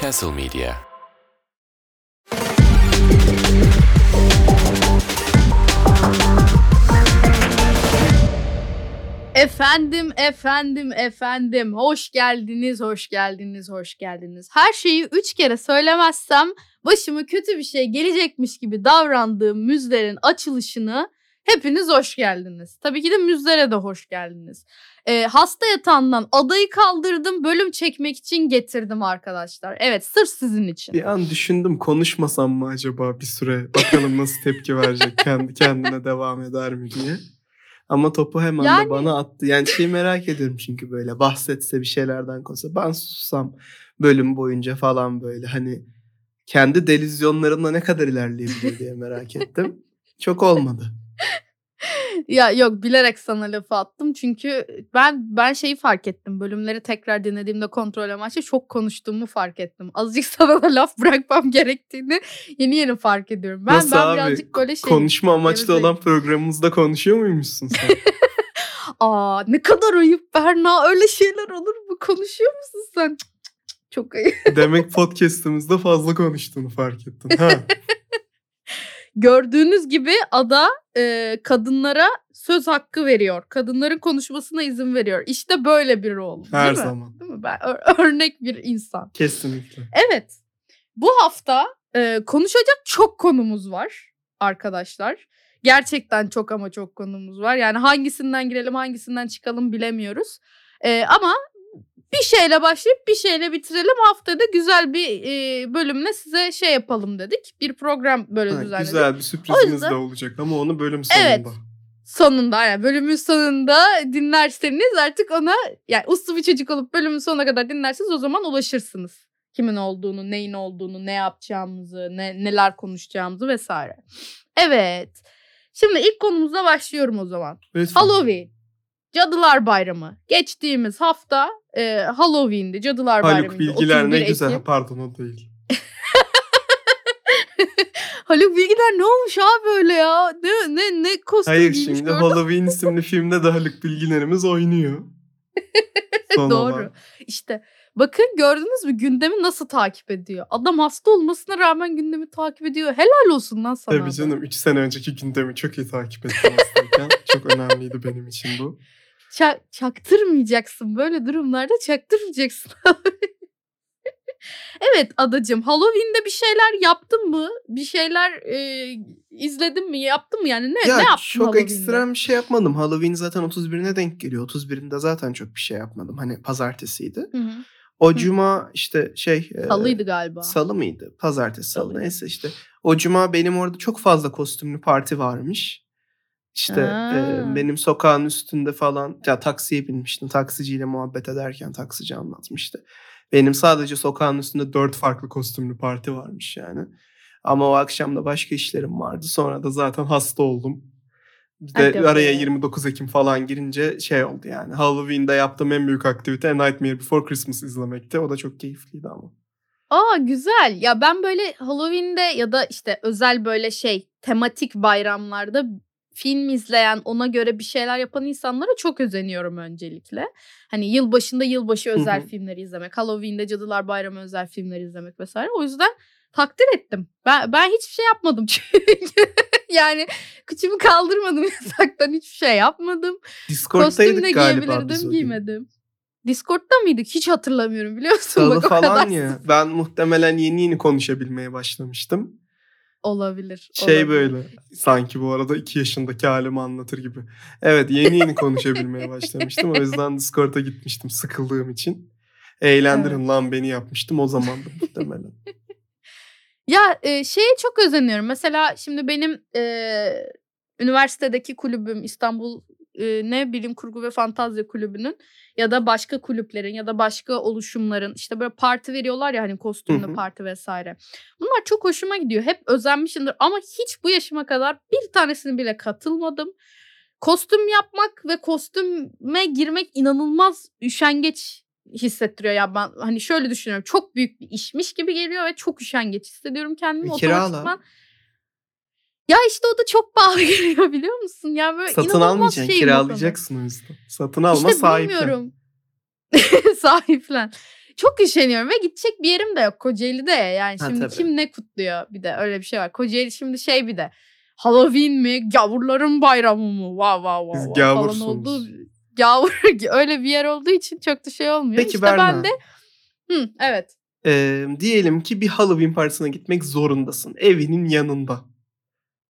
Castle Media. Efendim, efendim, efendim. Hoş geldiniz, hoş geldiniz, hoş geldiniz. Her şeyi üç kere söylemezsem başıma kötü bir şey gelecekmiş gibi davrandığım müzlerin açılışını hepiniz hoş geldiniz. Tabii ki de müzlere de hoş geldiniz. Ee, hasta yatağından adayı kaldırdım, bölüm çekmek için getirdim arkadaşlar. Evet, sırf sizin için. Bir an düşündüm konuşmasam mı acaba bir süre bakalım nasıl tepki verecek kendi kendine devam eder mi diye. Ama topu hemen Yani- de bana attı. Yani şeyi merak ediyorum çünkü böyle bahsetse bir şeylerden konuşsa. Ben sussam bölüm boyunca falan böyle hani kendi delizyonlarımla ne kadar ilerleyebilir diye merak ettim. Çok olmadı. Ya yok bilerek sana lafı attım çünkü ben ben şeyi fark ettim. Bölümleri tekrar dinlediğimde kontrol amaçlı çok konuştuğumu fark ettim. Azıcık sana da laf bırakmam gerektiğini yeni yeni fark ediyorum. Ben Nasıl ben abi? birazcık böyle şey Konuşma amaçlı olan programımızda konuşuyor muymuşsun sen? Aa ne kadar ayıp Berna öyle şeyler olur mu? Konuşuyor musun sen? Çok ayıp. Demek podcast'ımızda fazla konuştuğunu fark ettin. Ha. Gördüğünüz gibi ada e, kadınlara söz hakkı veriyor. Kadınların konuşmasına izin veriyor. İşte böyle bir rol. Her değil mi? zaman. Değil mi? Ben ör- örnek bir insan. Kesinlikle. Evet. Bu hafta e, konuşacak çok konumuz var arkadaşlar. Gerçekten çok ama çok konumuz var. Yani hangisinden girelim hangisinden çıkalım bilemiyoruz. E, ama bir şeyle başlayıp bir şeyle bitirelim. Haftada güzel bir e, bölümle size şey yapalım dedik. Bir program böyle Ha, düzenledik. güzel bir sürprizimiz yüzden- de olacak ama onu bölüm sonunda. Evet. Sonunda yani bölümün sonunda dinlerseniz artık ona yani uslu bir çocuk olup bölümün sonuna kadar dinlerseniz o zaman ulaşırsınız. Kimin olduğunu, neyin olduğunu, ne yapacağımızı, ne, neler konuşacağımızı vesaire. Evet. Şimdi ilk konumuza başlıyorum o zaman. Lütfen. Halloween. Cadılar Bayramı. Geçtiğimiz hafta e, Halloween'di. Cadılar Haluk Bayramı'ydı. bilgiler 31 ne güzel. Ekim. Pardon o değil. Haluk Bilgiler ne olmuş abi böyle ya? Ne ne ne kostüm Hayır giymiş şimdi gördün mü? Halloween isimli filmde de Haluk Bilgilerimiz oynuyor. Doğru. olarak. İşte bakın gördünüz mü gündemi nasıl takip ediyor? Adam hasta olmasına rağmen gündemi takip ediyor. Helal olsun lan sana. Tabii canım 3 sene önceki gündemi çok iyi takip ettim hastayken. çok önemliydi benim için bu. Ça- çaktırmayacaksın. Böyle durumlarda çaktırmayacaksın. evet adacım Halloween'de bir şeyler yaptın mı? Bir şeyler e, izledin mi? Yaptın mı yani? Ne, ya ne yaptın çok ekstrem bir şey yapmadım. Halloween zaten 31'ine denk geliyor. 31'inde zaten çok bir şey yapmadım. Hani pazartesiydi. Hı hı. O Hı. cuma işte şey... e, Salıydı galiba. Salı mıydı? Pazartesi salı. Neyse işte. O cuma benim orada çok fazla kostümlü parti varmış. İşte e, benim sokağın üstünde falan ya taksiye binmiştim. Taksiciyle muhabbet ederken taksici anlatmıştı. Benim sadece sokağın üstünde dört farklı kostümlü parti varmış yani. Ama o akşam da başka işlerim vardı. Sonra da zaten hasta oldum. Bir de Hadi araya 29 Ekim falan girince şey oldu yani. Halloween'de yaptığım en büyük aktivite A Nightmare Before Christmas izlemekti. O da çok keyifliydi ama. Aa güzel. Ya ben böyle Halloween'de ya da işte özel böyle şey tematik bayramlarda film izleyen, ona göre bir şeyler yapan insanlara çok özeniyorum öncelikle. Hani yılbaşında yılbaşı özel hı. filmleri izlemek, Halloween'de Cadılar Bayramı özel filmleri izlemek vesaire. O yüzden takdir ettim. Ben ben hiçbir şey yapmadım çünkü. yani kıçımı kaldırmadım yasaktan hiçbir şey yapmadım. Kostüm de Discord'daydık galiba biz giyebilirdim, giymedim. Discord'da mıydık? Hiç hatırlamıyorum biliyor musun? Salı Bak falan kadar ya. Ben muhtemelen yeni yeni konuşabilmeye başlamıştım. Olabilir. Şey olabilir. böyle sanki bu arada iki yaşındaki halimi anlatır gibi. Evet yeni yeni konuşabilmeye başlamıştım. O yüzden Discord'a gitmiştim sıkıldığım için. Eğlendirin lan beni yapmıştım o zamandı muhtemelen. Ya e, şeye çok özeniyorum. Mesela şimdi benim e, üniversitedeki kulübüm İstanbul ne bilim kurgu ve fantazya kulübünün ya da başka kulüplerin ya da başka oluşumların işte böyle parti veriyorlar ya hani kostümlü parti vesaire. Bunlar çok hoşuma gidiyor. Hep özenmişimdir ama hiç bu yaşıma kadar bir tanesini bile katılmadım. Kostüm yapmak ve kostüme girmek inanılmaz üşengeç hissettiriyor ya ben hani şöyle düşünüyorum çok büyük bir işmiş gibi geliyor ve çok üşengeç hissediyorum kendimi kirala. otomatikman. Ya işte o da çok pahalı geliyor biliyor musun? Ya böyle Satın almayacaksın konuda. kiralayacaksın o yüzden. Satın alma İşte sahiplen. bilmiyorum. Sahiplen. Çok üşeniyorum ve gidecek bir yerim de yok Kocaeli'de ya. Yani Ha, şimdi tabii. kim ne kutluyor bir de öyle bir şey var. Kocaeli şimdi şey bir de Halloween mi gavurların bayramı mı vav vav vav vav gavursunuz. olduğu gavur öyle bir yer olduğu için çok da şey olmuyor. Peki işte Berna. ben de Hı, evet. Ee, diyelim ki bir Halloween partisine gitmek zorundasın. Evinin yanında.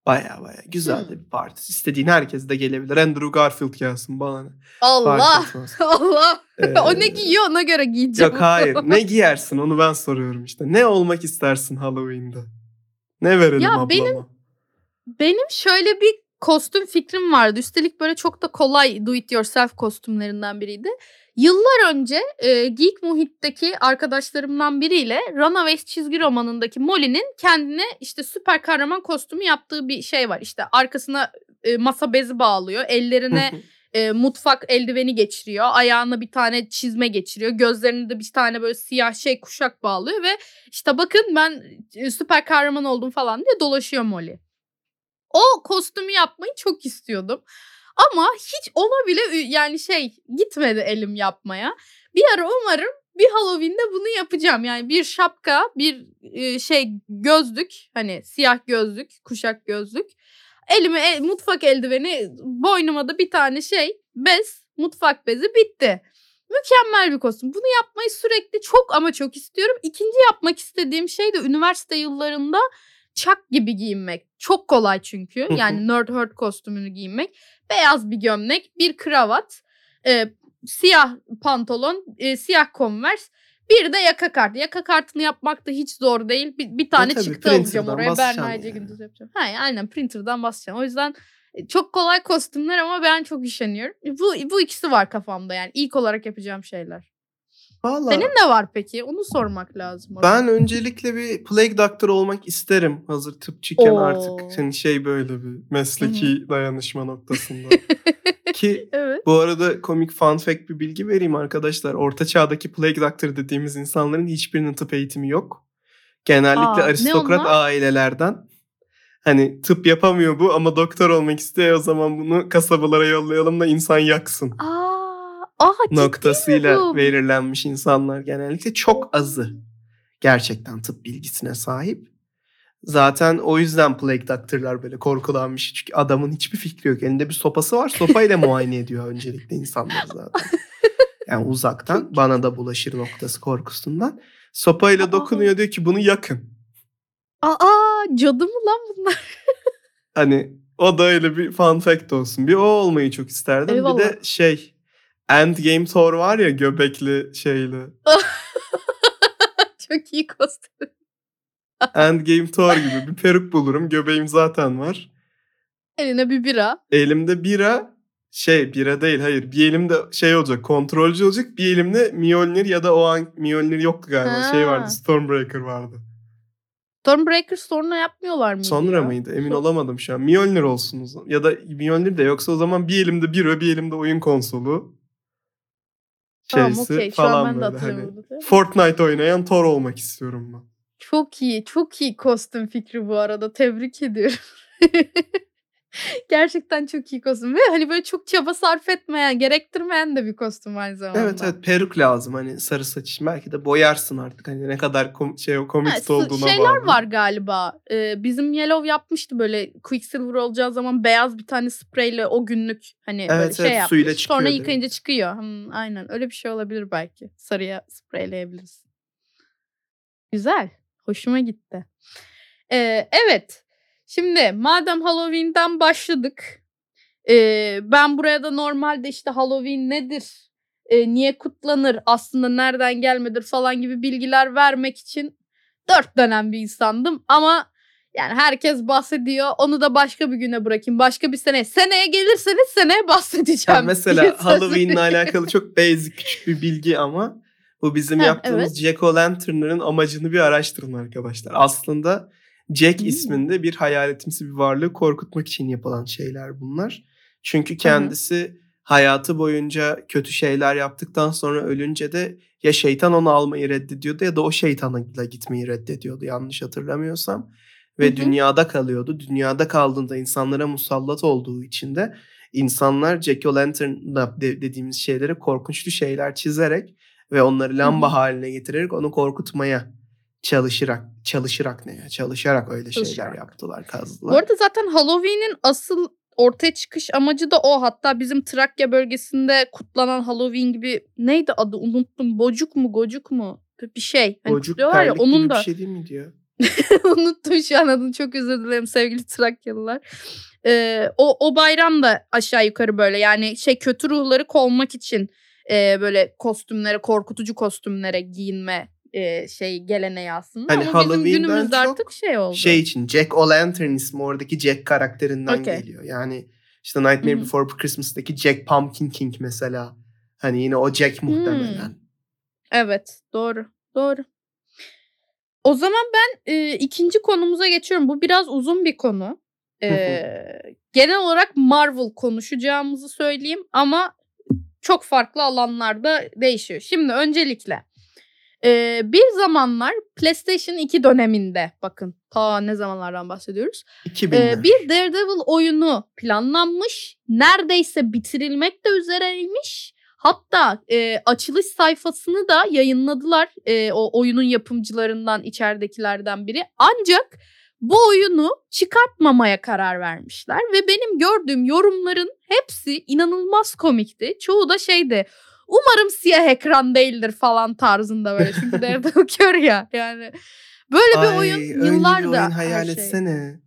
Baya baya güzel de bir parti. İstediğin herkes de gelebilir. Andrew Garfield gelsin bana. Allah. Allah. Ee, o ne giyiyor ona göre giyeceğim. Yok hayır. Ne giyersin onu ben soruyorum işte. Ne olmak istersin Halloween'de? Ne verelim Ya ablama? benim- Benim şöyle bir kostüm fikrim vardı. Üstelik böyle çok da kolay do it yourself kostümlerinden biriydi. Yıllar önce e, Geek Muhit'teki arkadaşlarımdan biriyle Runaways çizgi romanındaki Molly'nin kendine işte süper kahraman kostümü yaptığı bir şey var. İşte arkasına e, masa bezi bağlıyor. Ellerine e, mutfak eldiveni geçiriyor. Ayağına bir tane çizme geçiriyor. Gözlerine de bir tane böyle siyah şey kuşak bağlıyor ve işte bakın ben e, süper kahraman oldum falan diye dolaşıyor Molly. O kostümü yapmayı çok istiyordum. Ama hiç ona bile yani şey gitmedi elim yapmaya. Bir ara umarım bir Halloween'de bunu yapacağım. Yani bir şapka, bir şey gözlük, hani siyah gözlük, kuşak gözlük. Elime e, mutfak eldiveni, boynuma da bir tane şey, bez, mutfak bezi bitti. Mükemmel bir kostüm. Bunu yapmayı sürekli çok ama çok istiyorum. İkinci yapmak istediğim şey de üniversite yıllarında çak gibi giyinmek. Çok kolay çünkü. Yani nerd herd kostümünü giyinmek. Beyaz bir gömlek, bir kravat, e, siyah pantolon, e, siyah converse. Bir de yaka kartı. Yaka kartını yapmak da hiç zor değil. Bir, bir tane tabii, çıktı alacağım oraya. Bernayca yani. gündüz yapacağım. Ha, aynen printer'dan basacağım. O yüzden e, çok kolay kostümler ama ben çok üşeniyorum. Bu, bu ikisi var kafamda yani. ilk olarak yapacağım şeyler. Vallahi Senin ne var peki? Onu sormak lazım. ona. ben öncelikle bir plague doctor olmak isterim. Hazır tıpçıken Oo. artık hani şey böyle bir mesleki dayanışma noktasında. Ki Evet. bu arada komik fun fact bir bilgi vereyim arkadaşlar. Orta çağdaki plague doctor dediğimiz insanların hiçbirinin tıp eğitimi yok. Genellikle Aa, aristokrat ailelerden. Hani tıp yapamıyor bu ama doktor olmak istiyor o zaman bunu kasabalara yollayalım da insan yaksın. Aa, mi noktasıyla belirlenmiş insanlar genellikle çok azı gerçekten tıp bilgisine sahip. Zaten o yüzden plague doctor'lar böyle korkulanmış. Çünkü adamın hiçbir fikri yok. Elinde bir sopası var. Sopayla muayene ediyor öncelikle insanlar zaten. Yani uzaktan bana da bulaşır noktası korkusundan. Sopayla Aa. dokunuyor diyor ki bunu yakın. Aa, cadı mı lan bunlar? Hani o da öyle bir fun fact olsun. Bir o olmayı çok isterdim. Eyvallah. Bir de şey Endgame Thor var ya göbekli şeyli. Çok iyi kostüm. Endgame Thor gibi bir peruk bulurum. Göbeğim zaten var. Eline bir bira. Elimde bira şey bira değil hayır. Bir elimde şey olacak kontrolcü olacak. Bir elimde Mjolnir ya da o an Mjolnir yoktu galiba. Şey Ha. vardı Stormbreaker vardı. Stormbreaker sonra yapmıyorlar mıydı Sonra ya? mıydı? Emin Son- olamadım şu an. Mjolnir olsun o zaman. Ya da Mjolnir de yoksa o zaman bir elimde bira bir elimde oyun konsolu. Tamam Şeysi okey. Şu an ben de böyle. Hani. Fortnite oynayan Thor olmak istiyorum ben. Çok iyi. Çok iyi kostüm fikri bu arada. Tebrik ediyorum. Gerçekten çok iyi kostüm. Ve hani böyle çok çaba sarf etmeyen, gerektirmeyen de bir kostüm aynı zamanda. Evet evet peruk lazım hani sarı saç için. Belki de boyarsın artık hani ne kadar kom- şey komik s- olduğuna şeyler bağlı. var galiba. Ee, bizim Yellow yapmıştı böyle Quicksilver olacağı zaman beyaz bir tane spreyle o günlük hani böyle Evet, şey evet, yapmış. suyla çıkıyor Sonra yıkayınca çıkıyor. Hmm, aynen öyle bir şey olabilir belki. Sarıya spreyleyebiliriz. Güzel. Hoşuma gitti. Ee, evet. Şimdi madem Halloween'den başladık. ee, ben buraya da normalde işte Halloween nedir? ee, niye kutlanır? Aslında nereden gelmedir falan gibi bilgiler vermek için dört dönem bir insandım. Ama yani herkes bahsediyor. Onu da başka bir güne bırakayım. Başka bir sene. Seneye gelirseniz seneye bahsedeceğim. Yani mesela Halloween'le alakalı çok basic küçük bir bilgi ama bu bizim Heh, yaptığımız evet. Jack O'Lantern'ların amacını bir araştırın arkadaşlar. Aslında Jack Hmm. isminde bir hayaletimsi bir varlığı korkutmak için yapılan şeyler bunlar. Çünkü kendisi hayatı boyunca kötü şeyler yaptıktan sonra ölünce de ya şeytan onu almayı reddediyordu ya da o şeytanla gitmeyi reddediyordu yanlış hatırlamıyorsam. Ve hı. dünyada kalıyordu. Dünyada kaldığında insanlara musallat olduğu için de insanlar Jack O'Lantern'da de- dediğimiz şeylere korkunçlu şeyler çizerek ve onları lamba Hı hı. haline getirerek onu korkutmaya çalışarak çalışarak ne ya çalışarak öyle şeyler Çalışarak. yaptılar kazdılar. Bu arada zaten Halloween'in asıl ortaya çıkış amacı da o. Hatta bizim Trakya bölgesinde kutlanan Halloween gibi neydi adı unuttum. Bocuk mu gocuk mu? Bir şey. Hani Bocuk ya onun da. bir şey değil mi diyor. Unuttum şu an adını çok özür dilerim sevgili Trakyalılar. Ee, o, o bayram da aşağı yukarı böyle yani şey kötü ruhları kovmak için e, böyle kostümlere korkutucu kostümlere giyinme e, şey geleneği aslında. Hani Ama bizim Halloween'den günümüzde çok artık şey oldu. Şey için Jack O'Lantern ismi oradaki Jack karakterinden Okey. geliyor. Yani işte Nightmare hı. Before Christmas'taki Jack Pumpkin King mesela. Hani yine o Jack muhtemelen. Evet doğru doğru. O zaman ben e, ikinci konumuza geçiyorum. Bu biraz uzun bir konu. E, genel olarak Marvel konuşacağımızı söyleyeyim ama çok farklı alanlarda değişiyor. Şimdi öncelikle e, bir zamanlar PlayStation 2 döneminde bakın ta ne zamanlardan bahsediyoruz. 2000'ler. Ee, bir Daredevil oyunu planlanmış. Neredeyse bitirilmek de üzereymiş. Hatta e, açılış sayfasını da yayınladılar e, o oyunun yapımcılarından içeridekilerden biri. Ancak bu oyunu çıkartmamaya karar vermişler ve benim gördüğüm yorumların hepsi inanılmaz komikti. Çoğu da şeydi. Umarım siyah ekran değildir falan tarzında böyle. Çünkü Daredevil kör ya yani. Böyle bir Ay, oyun öyle bir yıllarda oyun her hayal şey. etsene.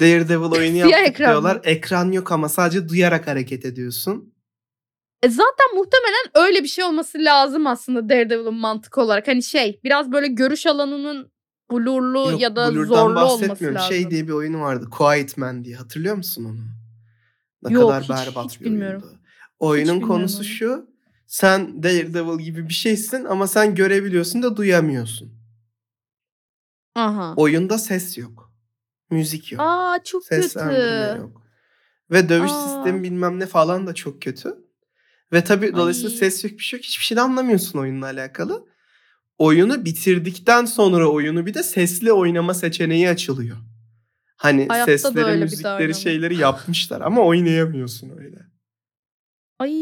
Daredevil oyunu yaptık ekran mı? diyorlar. Ekran yok ama sadece duyarak hareket ediyorsun. E zaten muhtemelen öyle bir şey olması lazım aslında Daredevil'ın mantık olarak. Hani şey biraz böyle görüş alanının blurlu Yok, ya da zorlu olması bahsetmiyorum. lazım. Şey diye bir oyunu vardı. Quiet Man diye. Hatırlıyor musun onu? Ne Yok, kadar hiç- berbat hiç bir bilmiyorum. oyundu. Oyunun bilmiyorum konusu onu. şu. Sen Daredevil gibi bir şeysin ama sen görebiliyorsun da duyamıyorsun. Aha. Oyunda ses yok. Müzik yok. Aa çok Seslendirme kötü. yok. Ve dövüş Aa. sistemi bilmem ne falan da çok kötü. Ve tabii dolayısıyla Ay. ses yok bir şey yok. Hiçbir şey de anlamıyorsun oyunla alakalı. Oyunu bitirdikten sonra oyunu bir de sesli oynama seçeneği açılıyor. Hani Hayatta sesleri, müzikleri, şeyleri yapmışlar ama oynayamıyorsun öyle. Ay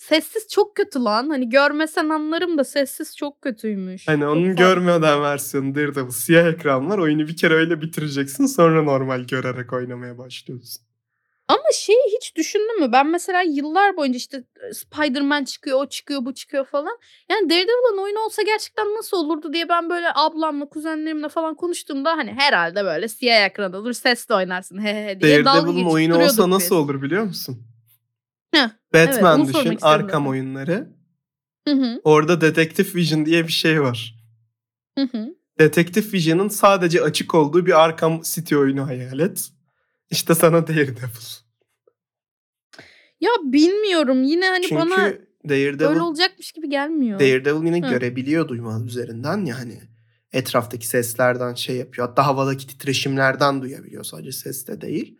sessiz çok kötü lan. Hani görmesen anlarım da sessiz çok kötüymüş. Hani onun farklı. görmeden versiyonu Daredevil. Siyah ekran var. Oyunu bir kere öyle bitireceksin. Sonra normal görerek oynamaya başlıyorsun. Ama şeyi hiç düşündün mü? Ben mesela yıllar boyunca işte e, Spider-Man çıkıyor, o çıkıyor, bu çıkıyor falan. Yani Daredevil'ın oyunu olsa gerçekten nasıl olurdu diye ben böyle ablamla, kuzenlerimle falan konuştuğumda hani herhalde böyle siyah ekran olur, sesle oynarsın he he diye dalga Daredevil'ın geçip oyunu olsa duruyorduk nasıl biz. olur biliyor musun? Heh, Batman sormak düşün. Arkham oyunları. Hı hı, Orada Detective Vision diye bir şey var. hı hı. Detective Vision'ın sadece açık olduğu bir Arkham City oyunu hayal et. İşte sana Daredevil. Ya bilmiyorum yine hani Çünkü bana Daredevil, öyle olacakmış gibi gelmiyor. Daredevil yine Hı. görebiliyor duyma üzerinden yani. Etraftaki seslerden şey yapıyor. Hatta havadaki titreşimlerden duyabiliyor sadece seste değil.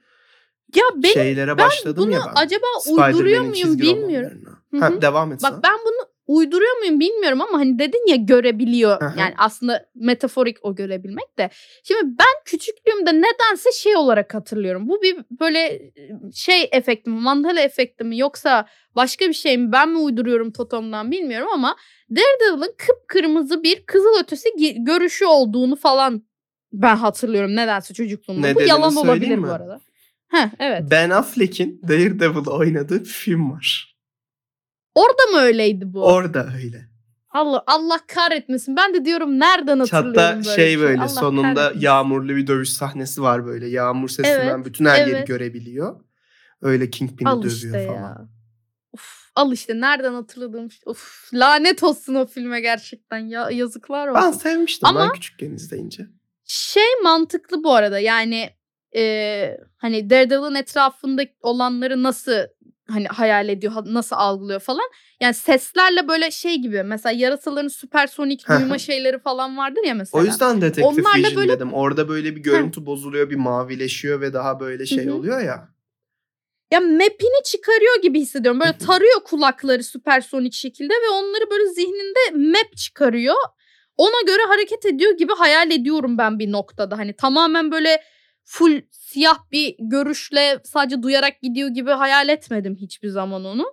Ya benim Şeylere başladım bunu ya ben. acaba uyduruyor muyum bilmiyorum. Ha, devam et. Bak ben bunu uyduruyor muyum bilmiyorum ama hani dedin ya görebiliyor. Hı hı. Yani aslında metaforik o görebilmek de. Şimdi ben küçüklüğümde nedense şey olarak hatırlıyorum. Bu bir böyle şey efekti mi, mandala efekti mi yoksa başka bir şey mi? Ben mi uyduruyorum totomdan bilmiyorum ama Daredevil'ın kıpkırmızı bir kızıl ötesi görüşü olduğunu falan ben hatırlıyorum nedense çocukluğumda. Bu Nedenini yalan olabilir söyleyeyim bu mi? arada. Heh, evet. Ben Affleck'in Daredevil oynadığı bir film var. Orada mı öyleydi bu? Orada öyle. Allah Allah kahretmesin. Ben de diyorum nereden hatırlıyorum Hatta böyle şey şey. böyle Allah sonunda kahretmesin. yağmurlu bir dövüş sahnesi var böyle. Yağmur sesinden Evet, bütün her yeri evet. görebiliyor. Öyle Kingpin'i Al dövüyor işte falan. ya. Uf, al işte nereden hatırladığım. Uf, lanet olsun o filme gerçekten ya yazıklar olsun. Ben sevmiştim Ama- ben küçükken izleyince. Şey mantıklı bu arada yani e, hani Daredevil'ın etrafında olanları nasıl hani hayal ediyor, nasıl algılıyor falan. Yani seslerle böyle şey gibi mesela yarasaların süpersonik duyma şeyleri falan vardır ya mesela. O yüzden Detective Onlarla Vision böyle- dedim. Orada böyle bir görüntü bozuluyor, bir mavileşiyor ve daha böyle şey oluyor ya. Ya map'ini çıkarıyor gibi hissediyorum. Böyle tarıyor kulakları süpersonik şekilde ve onları böyle zihninde map çıkarıyor. Ona göre hareket ediyor gibi hayal ediyorum ben bir noktada. Hani tamamen böyle full siyah bir görüşle sadece duyarak gidiyor gibi hayal etmedim hiçbir zaman onu.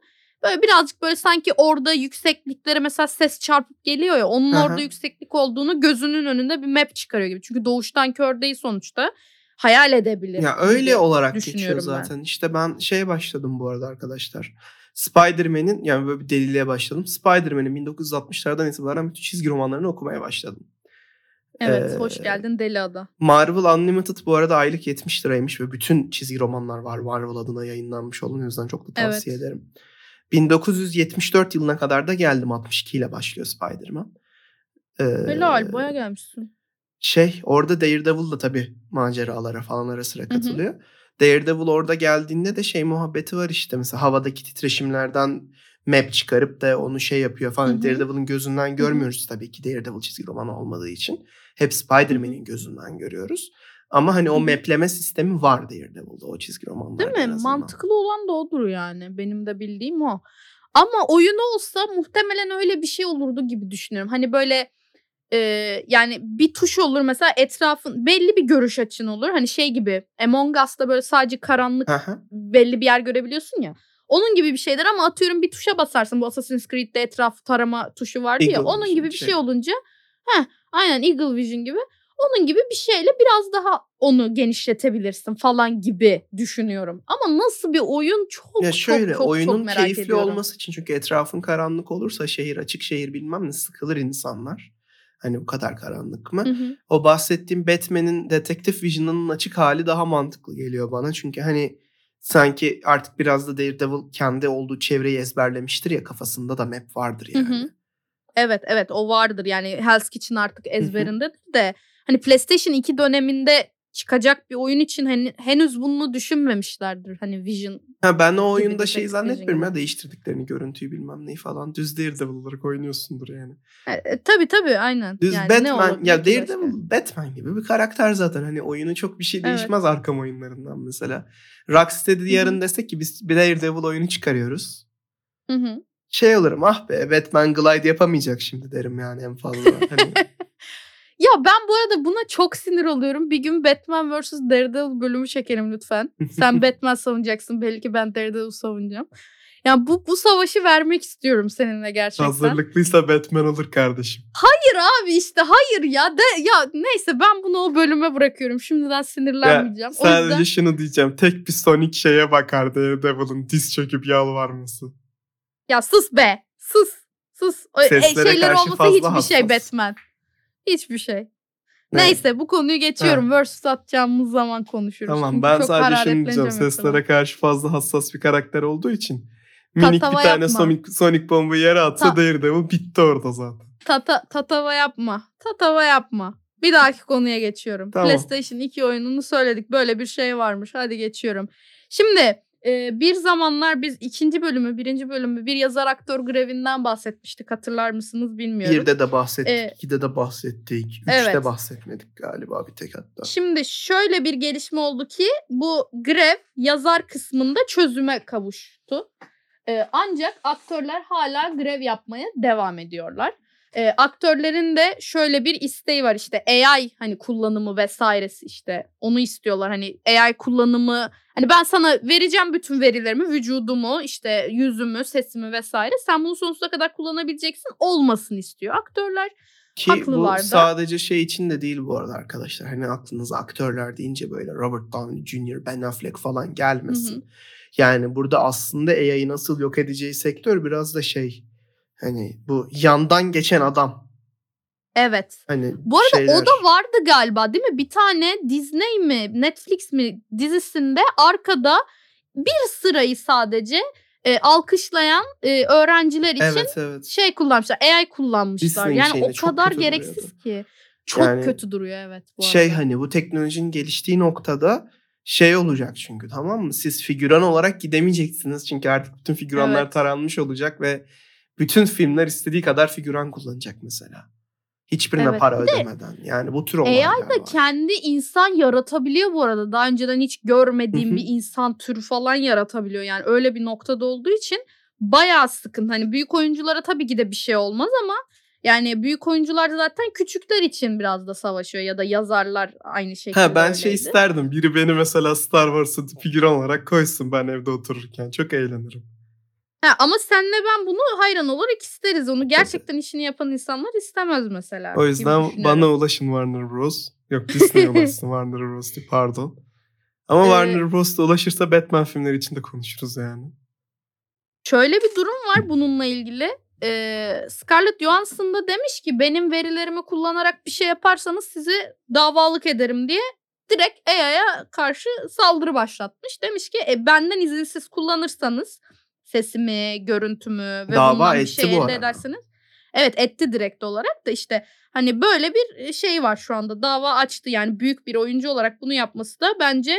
Böyle birazcık böyle sanki orada yüksekliklere mesela ses çarpıp geliyor ya onun hı. orada yükseklik olduğunu gözünün önünde bir map çıkarıyor gibi. Çünkü doğuştan kör değil sonuçta. Hayal edebilir. Ya öyle olarak geçiyor düşünüyorum ben. zaten. İşte ben şeye başladım bu arada arkadaşlar. Spider-Man'in yani böyle bir deliliğe başladım. Spider-Man'in 1960'lardan itibaren bütün çizgi romanlarını okumaya başladım. Evet Ee, hoş geldin Deli Ada. Marvel Unlimited bu arada aylık 70 liraymış ve bütün çizgi romanlar var Marvel adına yayınlanmış olan. O yüzden çok da tavsiye Evet. ederim. 1974 yılına kadar da geldim. 62 ile başlıyor Spider-Man. Ee, Helal boya gelmişsin. şey orada Daredevil da tabii maceralara falan ara sıra katılıyor. Daredevil orada geldiğinde de şey muhabbeti var işte mesela havadaki titreşimlerden map çıkarıp da onu şey yapıyor falan. Hı hı. Daredevil'ın gözünden görmüyoruz tabii ki Daredevil çizgi romanı olmadığı için. Hep Spider-Man'in gözünden görüyoruz. Ama hani o mapleme sistemi var Daredevil'da o çizgi romanlarda. Değil mi? Mantıklı olan da odur yani. Benim de bildiğim o. Ama oyunu olsa muhtemelen öyle bir şey olurdu gibi düşünüyorum. Hani böyle e, yani bir tuş olur mesela etrafın belli bir görüş açın olur. Hani şey gibi Among Us'ta böyle sadece karanlık hı. belli bir yer görebiliyorsun ya. Onun gibi bir şeyler ama atıyorum bir tuşa basarsın. Bu Assassin's Creed'de etraf tarama tuşu vardı ya. Eagle Onun gibi bir şey. şey olunca heh, aynen Eagle Vision gibi. Onun gibi bir şeyle biraz daha onu genişletebilirsin falan gibi düşünüyorum. Ama nasıl bir oyun çok Ya şöyle çok çok oyunun çok merak keyifli ediyorum. olması için çünkü etrafın karanlık olursa şehir açık şehir bilmem ne sıkılır insanlar. Hani bu kadar karanlık mı? Hı hı. o bahsettiğim Batman'in Detective Vision'ının açık hali daha mantıklı geliyor bana. Çünkü hani sanki artık biraz da Daredevil kendi olduğu çevreyi ezberlemiştir ya kafasında da map vardır Hı hı. Evet evet o vardır yani Hell's Kitchen artık ezberindedir de hani PlayStation 2 döneminde çıkacak bir oyun için hani henüz bunu düşünmemişlerdir hani Vision. Ha, ben o oyunda şey zannetmiyorum ya değiştirdiklerini görüntüyü bilmem neyi falan. Düz Daredevil olarak oynuyorsundur yani. E, e, tabii tabii aynen. Düz yani Batman ya ki başka? Daredevil Batman gibi bir karakter zaten. Hani oyunu çok bir şey Evet. değişmez Arkham oyunlarından mesela. Rocksteady yarın desek ki biz bir Daredevil oyunu çıkarıyoruz. Hı hı. Şey olurum ah be Batman Glide yapamayacak şimdi derim yani en fazla. Hani, Ya ben bu arada buna çok sinir oluyorum. Bir gün Batman vs. Daredevil bölümü çekelim lütfen. Sen Batman savunacaksın. Belki ben Daredevil savunacağım. Ya bu bu savaşı vermek istiyorum seninle gerçekten. hazırlıklıysa Batman olur kardeşim. Hayır abi işte hayır ya. De, ya neyse ben bunu o bölüme bırakıyorum. Şimdiden sinirlenmeyeceğim. o sadece yüzden şunu diyeceğim. Tek bir Sonic şeye bakar Daredevil'ın diz çöküp yalvarması. Ya sus be. Sus. Sus. O, e, Seslere şeyler karşı olmasa fazla hiçbir şey hassas. Batman. Hiçbir şey. Neyse bu konuyu geçiyorum. Versus atacağımız zaman konuşuruz. Tamam Çünkü ben çok sadece şunu diyeceğim. Seslere karşı fazla hassas bir karakter olduğu için. Minik Tatava bir tane yapma. Sonic, Sonic bombayı yere atsa Ta- Daredevil bitti orada zaten. Tata, tatava yapma. Tatava yapma. Bir dahaki konuya geçiyorum. Tamam. PlayStation 2 oyununu söyledik. Böyle bir şey varmış. Hadi geçiyorum. Şimdi bir zamanlar biz ikinci bölümü, birinci bölümü bir yazar aktör grevinden bahsetmiştik. Hatırlar mısınız bilmiyorum. Birde de bahsettik, Ee, ikide de bahsettik, üçte evet. bahsetmedik galiba bir tek hatta. Şimdi şöyle bir gelişme oldu ki bu grev yazar kısmında çözüme kavuştu. Ee, ancak aktörler hala grev yapmaya devam ediyorlar. Ee, aktörlerin de şöyle bir isteği var işte AI hani kullanımı vesairesi işte onu istiyorlar hani AI kullanımı hani ben sana vereceğim bütün verilerimi vücudumu işte yüzümü sesimi vesaire sen bunu sonsuza kadar kullanabileceksin olmasın istiyor aktörler. Ki Haklılar bu da. sadece şey için de değil bu arada arkadaşlar. Hani aklınıza aktörler deyince böyle Robert Downey Jr., Ben Affleck falan gelmesin. Hı hı. Yani burada aslında AI'yı nasıl yok edeceği sektör biraz da şey hani bu yandan geçen adam. Evet. Hani Bu arada şeyler... o da vardı galiba değil mi? Bir tane Disney mi Netflix mi dizisinde arkada bir sırayı sadece e, alkışlayan e, öğrenciler için Evet evet. şey kullanmışlar. AI kullanmışlar. Disney'in yani o kadar gereksiz duruyordu. ki. Çok Yani kötü duruyor evet bu şey arada. hani bu teknolojinin geliştiği noktada şey olacak çünkü tamam mı? Siz figüran olarak gidemeyeceksiniz çünkü artık bütün figüranlar Evet. taranmış olacak ve bütün filmler istediği kadar figüran kullanacak mesela. Hiçbirine Evet. para ödemeden. Yani bu tür AI olaylar da var. kendi insan yaratabiliyor bu arada. Daha önceden hiç görmediğim bir insan türü falan yaratabiliyor. Yani öyle bir noktada olduğu için bayağı sıkıntı. Hani büyük oyunculara tabii ki de bir şey olmaz ama Yani büyük oyuncular zaten küçükler için biraz da savaşıyor ya da yazarlar aynı şekilde Ha ben şey öyleydi. isterdim. Biri beni mesela Star Wars'a figüran olarak koysun ben evde otururken. Çok eğlenirim. Ha, ama senle ben bunu hayran olarak isteriz. Onu gerçekten işini yapan insanlar istemez mesela. O yüzden bana ulaşın Warner Bros. Yok Disney'e ulaşsın Warner Bros. değil, pardon. Ama Ee, Warner Bros. da ulaşırsa Batman filmleri için de konuşuruz yani. Şöyle bir durum var bununla ilgili. Ee, Scarlett Johansson da demiş ki benim verilerimi kullanarak bir şey yaparsanız sizi davalık ederim diye direkt AI'ya karşı saldırı başlatmış. Demiş ki e, benden izinsiz kullanırsanız sesimi, görüntümü ve Dava bundan bir şey elde ederseniz. Evet etti direkt olarak da işte hani böyle bir şey var şu anda dava açtı yani büyük bir oyuncu olarak bunu yapması da bence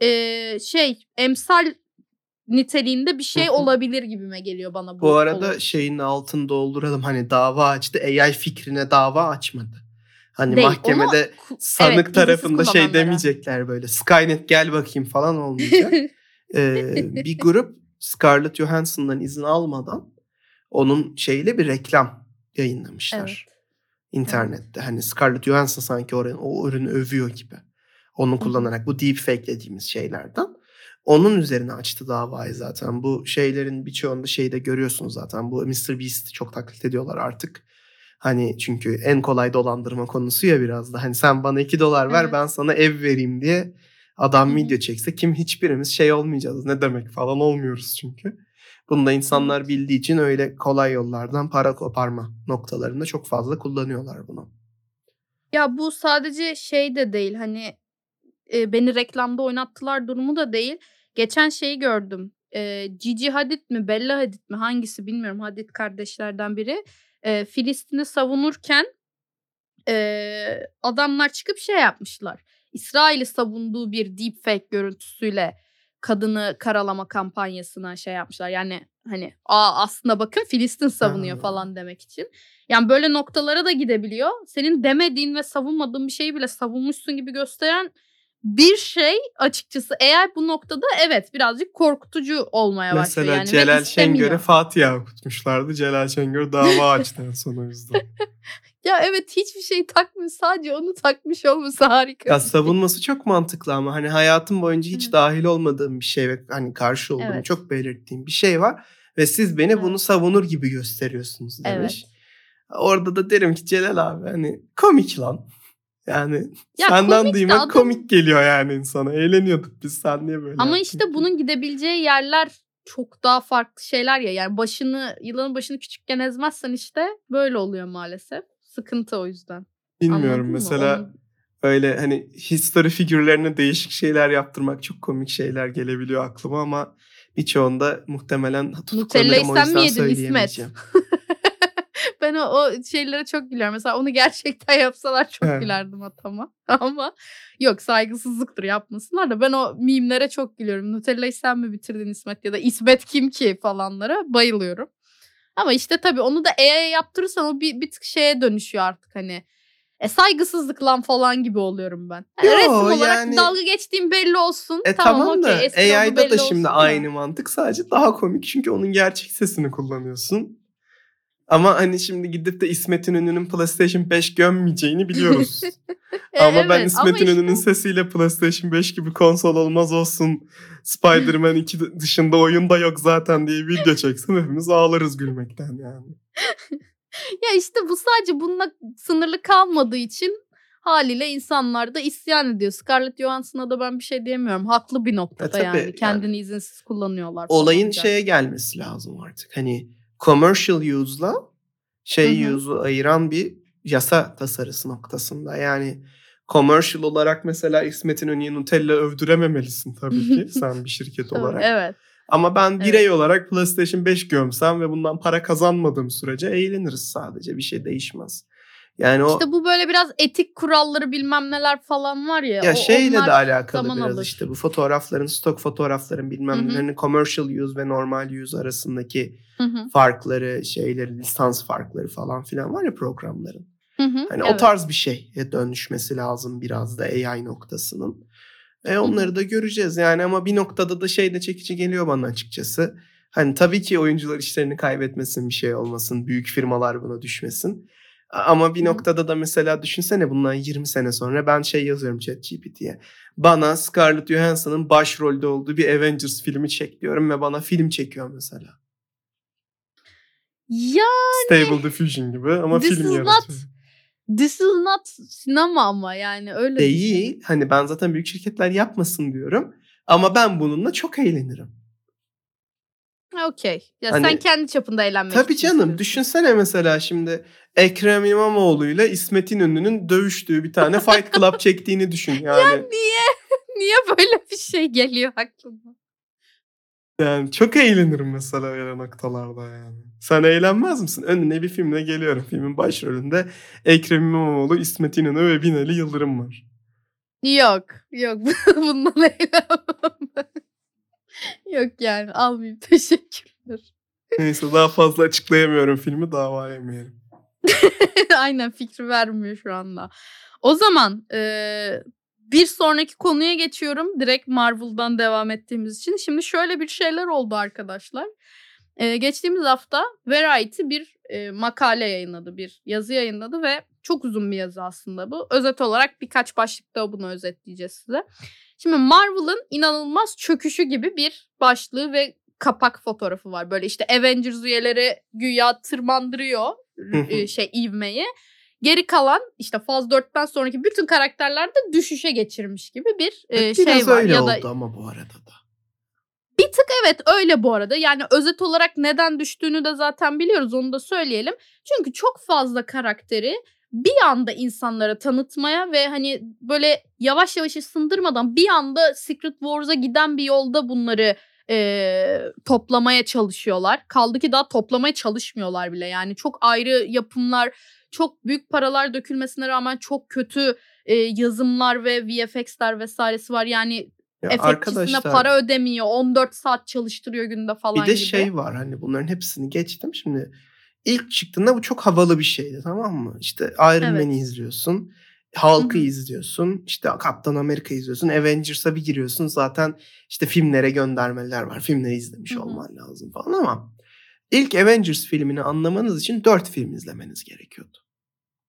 e, şey emsal niteliğinde bir şey olabilir gibime geliyor bana bu. Bu arada olay. şeyin altını dolduralım. Hani dava açtı. AI fikrine dava açmadı. Hani Değil, mahkemede onu sanık evet, tarafında şey demeyecekler böyle. Skynet gel bakayım falan olmayacak. Ee, bir grup Scarlett Johansson'dan izin almadan onun şeyle bir reklam yayınlamışlar. Evet. internette. Hani Scarlett Johansson sanki o, o ürünü övüyor gibi. Onu kullanarak bu deepfake dediğimiz şeylerden. Onun üzerine açtı davayı zaten. Bu şeylerin birçoğunda şeyde görüyorsunuz zaten. Bu Mr. Beast çok taklit ediyorlar artık. Hani çünkü en kolay dolandırma konusu ya biraz da. Hani sen bana 2 dolar ver Evet. ben sana ev vereyim diye adam Hı hı. video çekse kim hiçbirimiz şey olmayacağız. Ne demek falan olmuyoruz çünkü. Bunu da insanlar bildiği için öyle kolay yollardan para koparma noktalarında çok fazla kullanıyorlar bunu. Ya bu sadece şey de değil hani e, beni reklamda oynattılar durumu da değil. Geçen şeyi gördüm. E, Gigi Hadid mi Bella Hadid mi hangisi bilmiyorum Hadid kardeşlerden biri. E, Filistin'i savunurken e, adamlar çıkıp şey yapmışlar. İsrail'i savunduğu bir deepfake görüntüsüyle kadını karalama kampanyasına şey yapmışlar. Yani hani aa aslında bakın Filistin savunuyor Ha. falan demek için. Yani böyle noktalara da gidebiliyor. Senin demediğin ve savunmadığın bir şeyi bile savunmuşsun gibi gösteren bir şey açıkçası eğer bu noktada evet birazcık korkutucu olmaya başlıyor Mesela yani. Celal. Şengör'e Fatiha okutmuşlardı. Celal Şengör dava açtı en son o yüzden. Ya evet hiçbir şey takmıyor sadece onu takmış olması harika. ya savunması çok mantıklı ama hani hayatım boyunca hiç Hı. dahil olmadığım bir şey ve hani karşı olduğum Evet. çok belirttiğim bir şey var. Ve siz beni bunu savunur gibi gösteriyorsunuz demiş. Evet. Orada da derim ki Celal abi hani komik lan. Yani Ya senden komik duymak adam- komik geliyor yani insana. Eğleniyorduk biz sen niye böyle Ama işte ki? bunun gidebileceği yerler çok daha farklı şeyler ya. Yani başını yılanın başını küçükken ezmezsen işte böyle oluyor maalesef. Sıkıntı o yüzden. Bilmiyorum Anladın mesela öyle hani history figürlerine değişik şeyler yaptırmak çok komik şeyler gelebiliyor aklıma ama birçoğunda muhtemelen tutuklanırım o sen mi yüzden yedin İsmet? söyleyemeyeceğim. ben o, o şeylere çok gülüyorum. Mesela onu gerçekten yapsalar çok He. gülerdim atama. Ama yok saygısızlıktır yapmasınlar da ben o mimlere çok gülüyorum. Nutella'yı sen mi bitirdin İsmet ya da İsmet kim ki falanlara bayılıyorum. Ama işte tabii onu da EA'ya yaptırırsan o bir, bir tık şeye dönüşüyor artık hani. E saygısızlık lan falan gibi oluyorum ben. Yani Yo, resim olarak yani- dalga geçtiğim belli olsun. E tamam, da okey, espri olduğu AI'da da şimdi da. aynı mantık sadece daha komik çünkü onun gerçek sesini kullanıyorsun. Ama hani şimdi gidip de İsmet'in Ünlü'nün PlayStation 5 gömmeyeceğini biliyoruz. E, ama ben evet, İsmet'in işte- sesiyle PlayStation 5 gibi konsol olmaz olsun. Spider-Man 2 dışında oyun da yok zaten diye video çeksem hepimiz ağlarız gülmekten yani. Ya işte bu sadece bununla sınırlı kalmadığı için haliyle insanlar da isyan ediyor. Scarlett Johansson'a da ben bir şey diyemiyorum. Haklı bir noktada E tabii, yani. yani. Kendini izinsiz kullanıyorlar. Olayın şeye gelmesi lazım artık. Hani commercial use'la şey Hı hı. use'u ayıran bir yasa tasarısı noktasında. Yani commercial olarak mesela İsmet'in Ünlü'yü Nutella övdürememelisin tabii ki sen bir şirket olarak. Evet. Ama ben birey olarak PlayStation 5 gömsem ve bundan para kazanmadığım sürece eğleniriz sadece. Bir şey değişmez. Yani o İşte bu böyle biraz etik kuralları bilmem neler falan var ya. ya o- şeyle de alakalı biraz alır. işte bu fotoğrafların, stok fotoğrafların bilmem nelerini commercial use ve normal use arasındaki Hı hı, farkları, şeyleri, lisans farkları falan filan var ya programların. hı hı, Hani o evet. tarz bir şeye dönüşmesi lazım biraz da AI noktasının. E onları da göreceğiz yani ama bir noktada da şey de çekici geliyor bana açıkçası. Hani tabii ki oyuncular işlerini kaybetmesin bir şey olmasın. Büyük firmalar buna düşmesin. Ama bir noktada da mesela düşünsene bundan 20 sene sonra ben şey yazıyorum ChatGPT'ye. Bana Scarlett Johansson'ın başrolde olduğu bir Avengers filmi çek diyorum ve bana film çekiyor mesela. Ya Stable Diffusion gibi ama This film is yaratıyor. not- this is not sinema ama yani öyle. Değil. Hani ben zaten büyük şirketler yapmasın diyorum. Ama ben bununla çok eğlenirim. Okey. Ya Hani- sen kendi çapında eğlenmek Tabii canım. Düşünsene mesela şimdi Ekrem İmamoğlu ile İsmet İnönü'nün dövüştüğü bir tane Fight Club çektiğini düşün. Yani, Niye? Niye böyle bir şey geliyor aklıma? yani çok eğlenirim mesela öyle noktalarda yani. Sen eğlenmez misin? Önüne bir filmle geliyorum. Filmin başrolünde Ekrem İmamoğlu, İsmet İnönü ve Binali Yıldırım var. Yok. Yok. Bundan eğlenmem. Yok yani almayayım. Teşekkürler. Neyse daha fazla açıklayamıyorum filmi dava yemeyelim. Aynen fikri vermiyor şu anda. O zaman eee, bir sonraki konuya geçiyorum. Direkt Marvel'dan devam ettiğimiz için. Şimdi şöyle bir şeyler oldu arkadaşlar. Eee, geçtiğimiz hafta Variety bir eee, makale yayınladı. Bir yazı yayınladı ve çok uzun bir yazı aslında bu. Özet olarak birkaç başlıkta bunu özetleyeceğiz size. Şimdi Marvel'ın inanılmaz çöküşü gibi bir başlığı ve kapak fotoğrafı var. Böyle işte Avengers üyeleri güya tırmandırıyor e, şey ivmeyi. Geri kalan işte faz 4'ten sonraki bütün karakterler de düşüşe geçirmiş gibi bir e, Biraz şey var. öyle Ya oldu da ama bu arada da. Bir tık evet öyle bu arada. Yani özet olarak neden düştüğünü de zaten biliyoruz onu da söyleyelim. Çünkü çok fazla karakteri bir anda insanlara tanıtmaya ve hani böyle yavaş yavaş ısındırmadan bir anda Secret Wars'a giden bir yolda bunları e, toplamaya çalışıyorlar. Kaldı ki daha toplamaya çalışmıyorlar bile. Yani çok ayrı yapımlar, çok büyük paralar dökülmesine rağmen çok kötü e, yazımlar ve VFX'ler vesairesi var. Yani Ya efektçisine arkadaşlar para ödemiyor. 14 saat çalıştırıyor günde falan bir de gibi. şey var hani bunların hepsini geçtim şimdi. İlk çıktığında bu çok havalı bir şeydi tamam mı? İşte Iron Evet. Man'i izliyorsun. Hulk'ı Hı hı. izliyorsun. işte Kaptan Amerika izliyorsun. Avengers'a bir giriyorsun. Zaten işte filmlere göndermeler var. Filmleri izlemiş Hı hı. olman lazım falan ama ilk Avengers filmini anlamanız için 4 film izlemeniz gerekiyordu.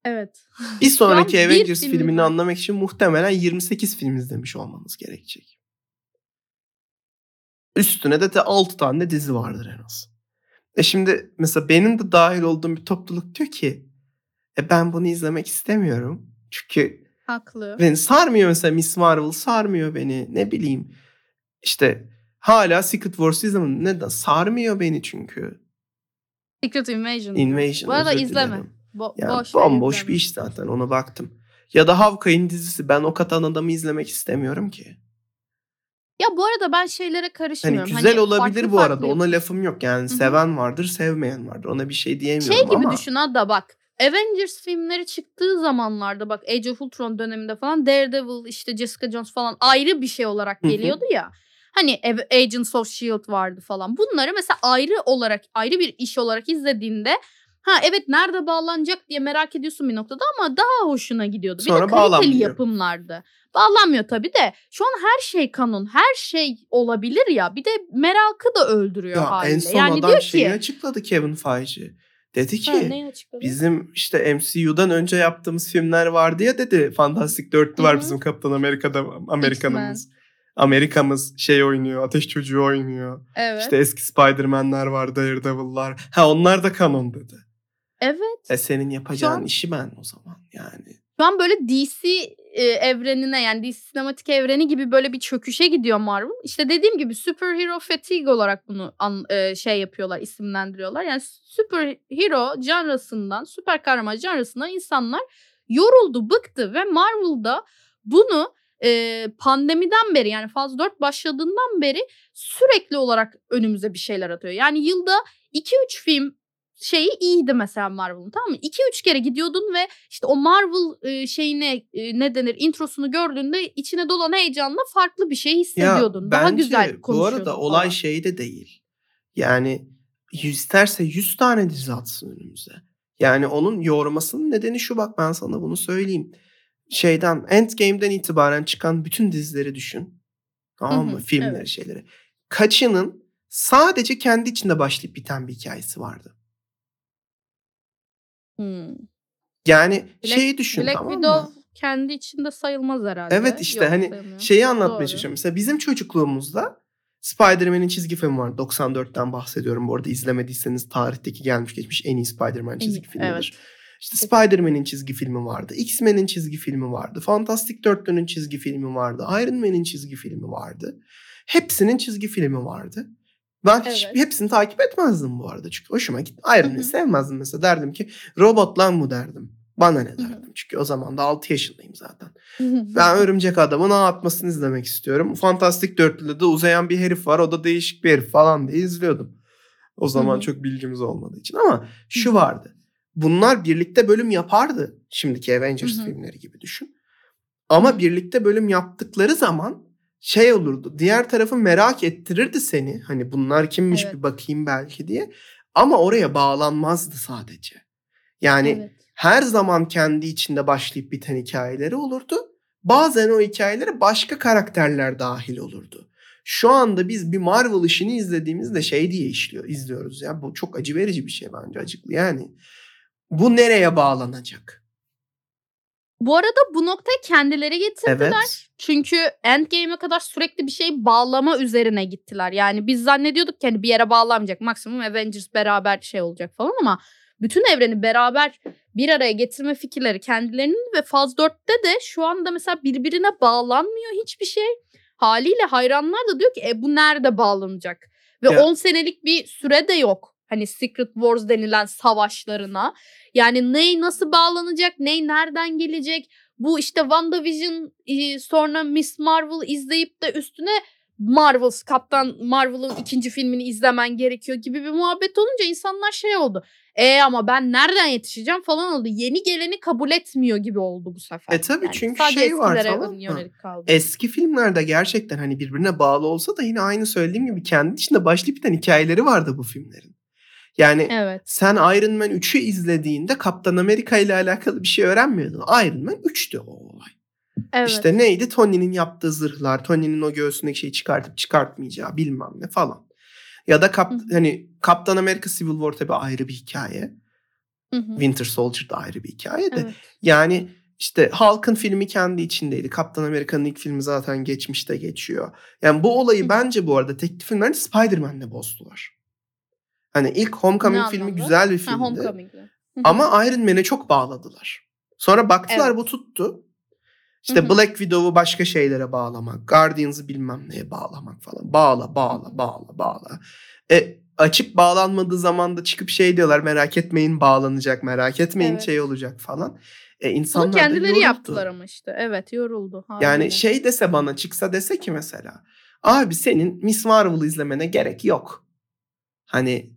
Evet. Bir sonraki bir Avengers film filmini izledim. anlamak için muhtemelen 28 film izlemiş olmanız gerekecek. Üstüne de, de 6 tane dizi vardır en az. E şimdi mesela benim de dahil olduğum bir topluluk diyor ki e ben bunu izlemek istemiyorum. Çünkü Haklı. beni sarmıyor mesela Miss Marvel sarmıyor beni ne bileyim. İşte hala Secret Wars'u izlemedim. Neden? Sarmıyor beni çünkü. Secret Invasion. Invasion Bu arada izleme. Bo- Ya boş bomboş izleme. bir iş zaten ona baktım. Ya da Hawkeye'in dizisi ben o katan adamı izlemek istemiyorum ki. Ya bu arada ben şeylere Hani karışmıyorum. güzel olabilir farklı bu arada farklı ona lafım yok yani hı. seven vardır sevmeyen vardır ona bir şey diyemiyorum Şey gibi ama. düşün ha da bak. Avengers filmleri çıktığı zamanlarda bak Age of Ultron döneminde falan Daredevil işte Jessica Jones falan ayrı bir şey olarak geliyordu ya. Hani Agents of S.H.I.E.L.D. vardı falan. Bunları mesela ayrı olarak ayrı bir iş olarak izlediğinde ha evet nerede bağlanacak diye merak ediyorsun bir noktada ama daha hoşuna gidiyordu. Bir Sonra de kaliteli bağlanmıyor. yapımlardı. Bağlanmıyor tabii de. Şu an her şey kanon. Her şey olabilir ya. Bir de merakı da öldürüyor Ya haliyle. en son yani adam diyor şeyi ki açıkladı Kevin Feige. Dedi ki Ha, bizim işte MCU'dan önce yaptığımız filmler vardı ya dedi. Fantastic Dörtlü Hı var hı. bizim Kaptan Amerika'da Amerikanımız. Amerika'mız şey oynuyor, Ateş Çocuğu oynuyor. Evet. İşte eski Spider-Man'ler var, Daredevil'lar. Ha onlar da kanon dedi. Evet. E senin yapacağın an- işi ben o zaman yani. Şu an böyle DC e, evrenine yani DC sinematik evreni gibi böyle bir çöküşe gidiyor Marvel. İşte dediğim gibi superhero fatigue olarak bunu an, e, şey yapıyorlar, isimlendiriyorlar. Yani superhero janrasından, süper kahraman janrasından insanlar yoruldu, bıktı ve Marvel'da bunu e, pandemiden beri yani faz 4 başladığından beri sürekli olarak önümüze bir şeyler atıyor. Yani yılda 2-3 film şeyi iyiydi mesela Marvel'ın tamam mı? 2-3 kere gidiyordun ve işte o Marvel e, şeyine e, ne denir introsunu gördüğünde içine dolan heyecanla farklı bir şey hissediyordun. Daha bence güzel Bu konuşuyordun arada olay falan. şey de değil. Yani isterse 100 tane dizi atsın önümüze. Yani onun yormasının nedeni şu bak ben sana bunu söyleyeyim. Şeyden Endgame'den itibaren çıkan bütün dizileri düşün. Tamam Hı mı? hı, Filmleri evet. şeyleri. Kaçının sadece kendi içinde başlayıp biten bir hikayesi vardı. Hmm. Yani Black- şeyi düşün Black tamam Widow mı? kendi içinde sayılmaz herhalde. Evet işte Yok, hani sayılmıyor. şeyi anlatmaya Doğru. çalışıyorum. Mesela bizim çocukluğumuzda Spider-Man'in çizgi filmi var. 94'ten bahsediyorum. Bu arada izlemediyseniz tarihteki gelmiş geçmiş en iyi Spider-Man çizgi iyi, filmidir. evet. İşte Spider-Man'in çizgi filmi vardı. X-Men'in çizgi filmi vardı. Fantastic Dörtlü'nün çizgi filmi vardı. Iron Man'in çizgi filmi vardı. Hepsinin çizgi filmi vardı. Ben hiç, Evet. hepsini takip etmezdim bu arada. Çünkü hoşuma gitti. Iron Hı Man'i hı. sevmezdim mesela. Derdim ki robot lan bu derdim. Bana ne derdim. Çünkü o zaman da 6 yaşındayım zaten. Ben Örümcek Adam'ın ağ atmasını izlemek istiyorum. Fantastik Dörtlü'de de uzayan bir herif var. O da değişik bir herif falan diye izliyordum. O zaman Hı hı. çok bilgimiz olmadığı için ama şu vardı. Bunlar birlikte bölüm yapardı. Şimdiki Avengers filmleri gibi düşün. Ama birlikte bölüm yaptıkları zaman şey olurdu. Diğer tarafı merak ettirirdi seni. Hani bunlar kimmiş Evet. bir bakayım belki diye. Ama oraya bağlanmazdı sadece. Yani Evet. her zaman kendi içinde başlayıp biten hikayeleri olurdu. Bazen o hikayelere başka karakterler dahil olurdu. Şu anda biz bir Marvel işini izlediğimizde şey diye işliyor, izliyoruz ya. Bu çok acı verici bir şey bence acıklı yani. Bu nereye bağlanacak? Bu arada bu noktaya kendileri getirdiler. Evet. Çünkü Endgame'e kadar sürekli bir şey bağlama üzerine gittiler. Yani biz zannediyorduk ki hani bir yere bağlanmayacak. Maksimum Avengers beraber şey olacak falan ama bütün evreni beraber bir araya getirme fikirleri kendilerinin ve Faz 4'te de şu anda mesela birbirine bağlanmıyor hiçbir şey. Haliyle hayranlar da diyor ki e bu nerede bağlanacak? Ve Ya. 10 senelik bir süre de yok. Hani Secret Wars denilen savaşlarına. Yani ney nasıl bağlanacak, ney nereden gelecek? Bu işte WandaVision e, sonra Miss Marvel izleyip de üstüne Marvels, Kaptan Marvel'ın ikinci filmini izlemen gerekiyor gibi bir muhabbet olunca insanlar şey oldu. E ama ben nereden yetişeceğim falan oldu. Yeni geleni kabul etmiyor gibi oldu bu sefer. E tabii çünkü sadece şey var, tamam kaldı. Eski filmlerde gerçekten hani birbirine bağlı olsa da yine aynı söylediğim gibi kendi içinde başlayıp biten hikayeleri vardı bu filmlerin. Yani evet. sen Iron Man 3'ü izlediğinde Kaptan Amerika ile alakalı bir şey öğrenmiyordun. Iron Man 3'tü o olay. Evet. İşte neydi? Tony'nin yaptığı zırhlar, Tony'nin o göğsündeki şeyi çıkartıp çıkartmayacağı bilmem ne falan. Ya da kap, Hı. hani Kaptan Amerika Civil War tabii ayrı bir hikaye. Hı hı. Winter Soldier da ayrı bir hikaye de. Evet. Yani işte Hulk'ın filmi kendi içindeydi. Kaptan Amerika'nın ilk filmi zaten geçmişte geçiyor. Yani bu olayı Hı. bence bu arada tekli filmlerde Spider-Man'le bozdular. Hani ilk Homecoming Ne filmi anlamda? güzel bir Ha, filmdi. Hı. Ama Iron Man'e çok bağladılar. Sonra baktılar Evet. bu tuttu. İşte Hı hı. Black Widow'u başka şeylere bağlamak, Guardians'ı bilmem neye bağlamak falan. Bağla, bağla, bağla, bağla. E, açık bağlanmadığı zaman da çıkıp şey diyorlar merak etmeyin bağlanacak, merak etmeyin Evet. şey olacak falan. E, Bunu insanlar da kendileri yoruldu. yaptılar ama işte. Evet yoruldu. Yani haliyle. şey dese bana çıksa dese ki mesela abi senin Miss Marvel'ı izlemene gerek yok. Hani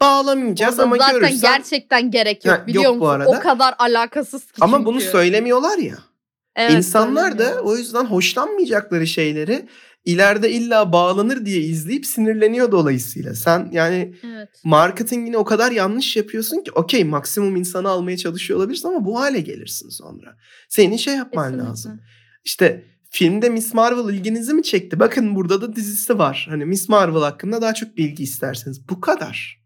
bağlamayacağız Orada ama zaten görürsen gerçekten gerek yok Ha, biliyor yok bu musun? arada. O kadar alakasız ki ama çünkü. bunu söylemiyorlar ya. Evet, İnsanlar da o yüzden hoşlanmayacakları şeyleri ileride illa bağlanır diye izleyip sinirleniyor dolayısıyla. Sen yani Evet. marketingini o kadar yanlış yapıyorsun ki okey maksimum insanı almaya çalışıyor olabilirsin ama bu hale gelirsin sonra. Senin şey yapman Kesinlikle. lazım. İşte filmde Miss Marvel ilginizi mi çekti? Bakın burada da dizisi var. Hani Miss Marvel hakkında daha çok bilgi isterseniz. Bu kadar.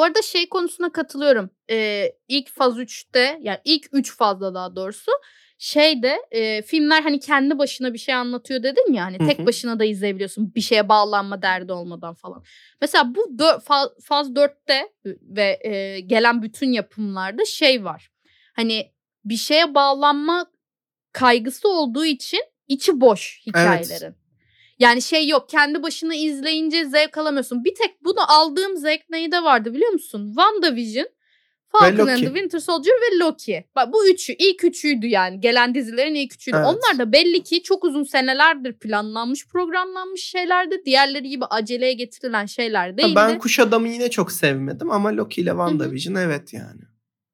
Bu arada şey konusuna katılıyorum. Ee, ilk faz 3'te yani ilk 3 fazda daha doğrusu şeyde e, filmler hani kendi başına bir şey anlatıyor dedin ya hani Hı tek başına da izleyebiliyorsun bir şeye bağlanma derdi olmadan falan. Mesela bu dö- fa- faz 4'te ve e, gelen bütün yapımlarda şey var. Hani bir şeye bağlanma kaygısı olduğu için içi boş hikayelerin. Yani şey yok kendi başına izleyince zevk alamıyorsun. Bir tek bunu aldığım zevk neyde vardı biliyor musun? WandaVision, Falcon and the Winter Soldier ve Loki. Bak bu üçü ilk üçüydü yani. Gelen dizilerin ilk üçüydü. Evet. Onlar da belli ki çok uzun senelerdir planlanmış, programlanmış şeylerdi. Diğerleri gibi aceleye getirilen şeyler değildi. Ben Kuş Adam'ı yine çok sevmedim ama Loki ile WandaVision evet yani.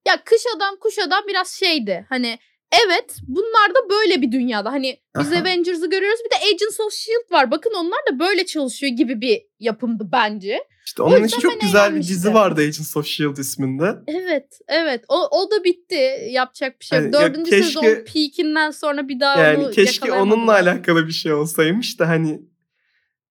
Ya kış adam kuş adam biraz şeydi. Hani evet bunlar da böyle bir dünyada. Hani biz Aha. Avengers'ı görüyoruz bir de Agents of S.H.I.E.L.D. var. Bakın onlar da böyle çalışıyor gibi bir yapımdı bence. İşte onun için çok güzel bir eğlenmiştim. dizi vardı Agents of S.H.I.E.L.D. isminde. Evet evet o, o da bitti. Yapacak bir şey yok. Hani ya Dördüncü keşke- sezon peakinden sonra bir daha Yani onu keşke onunla alakalı bir şey olsaymış da hani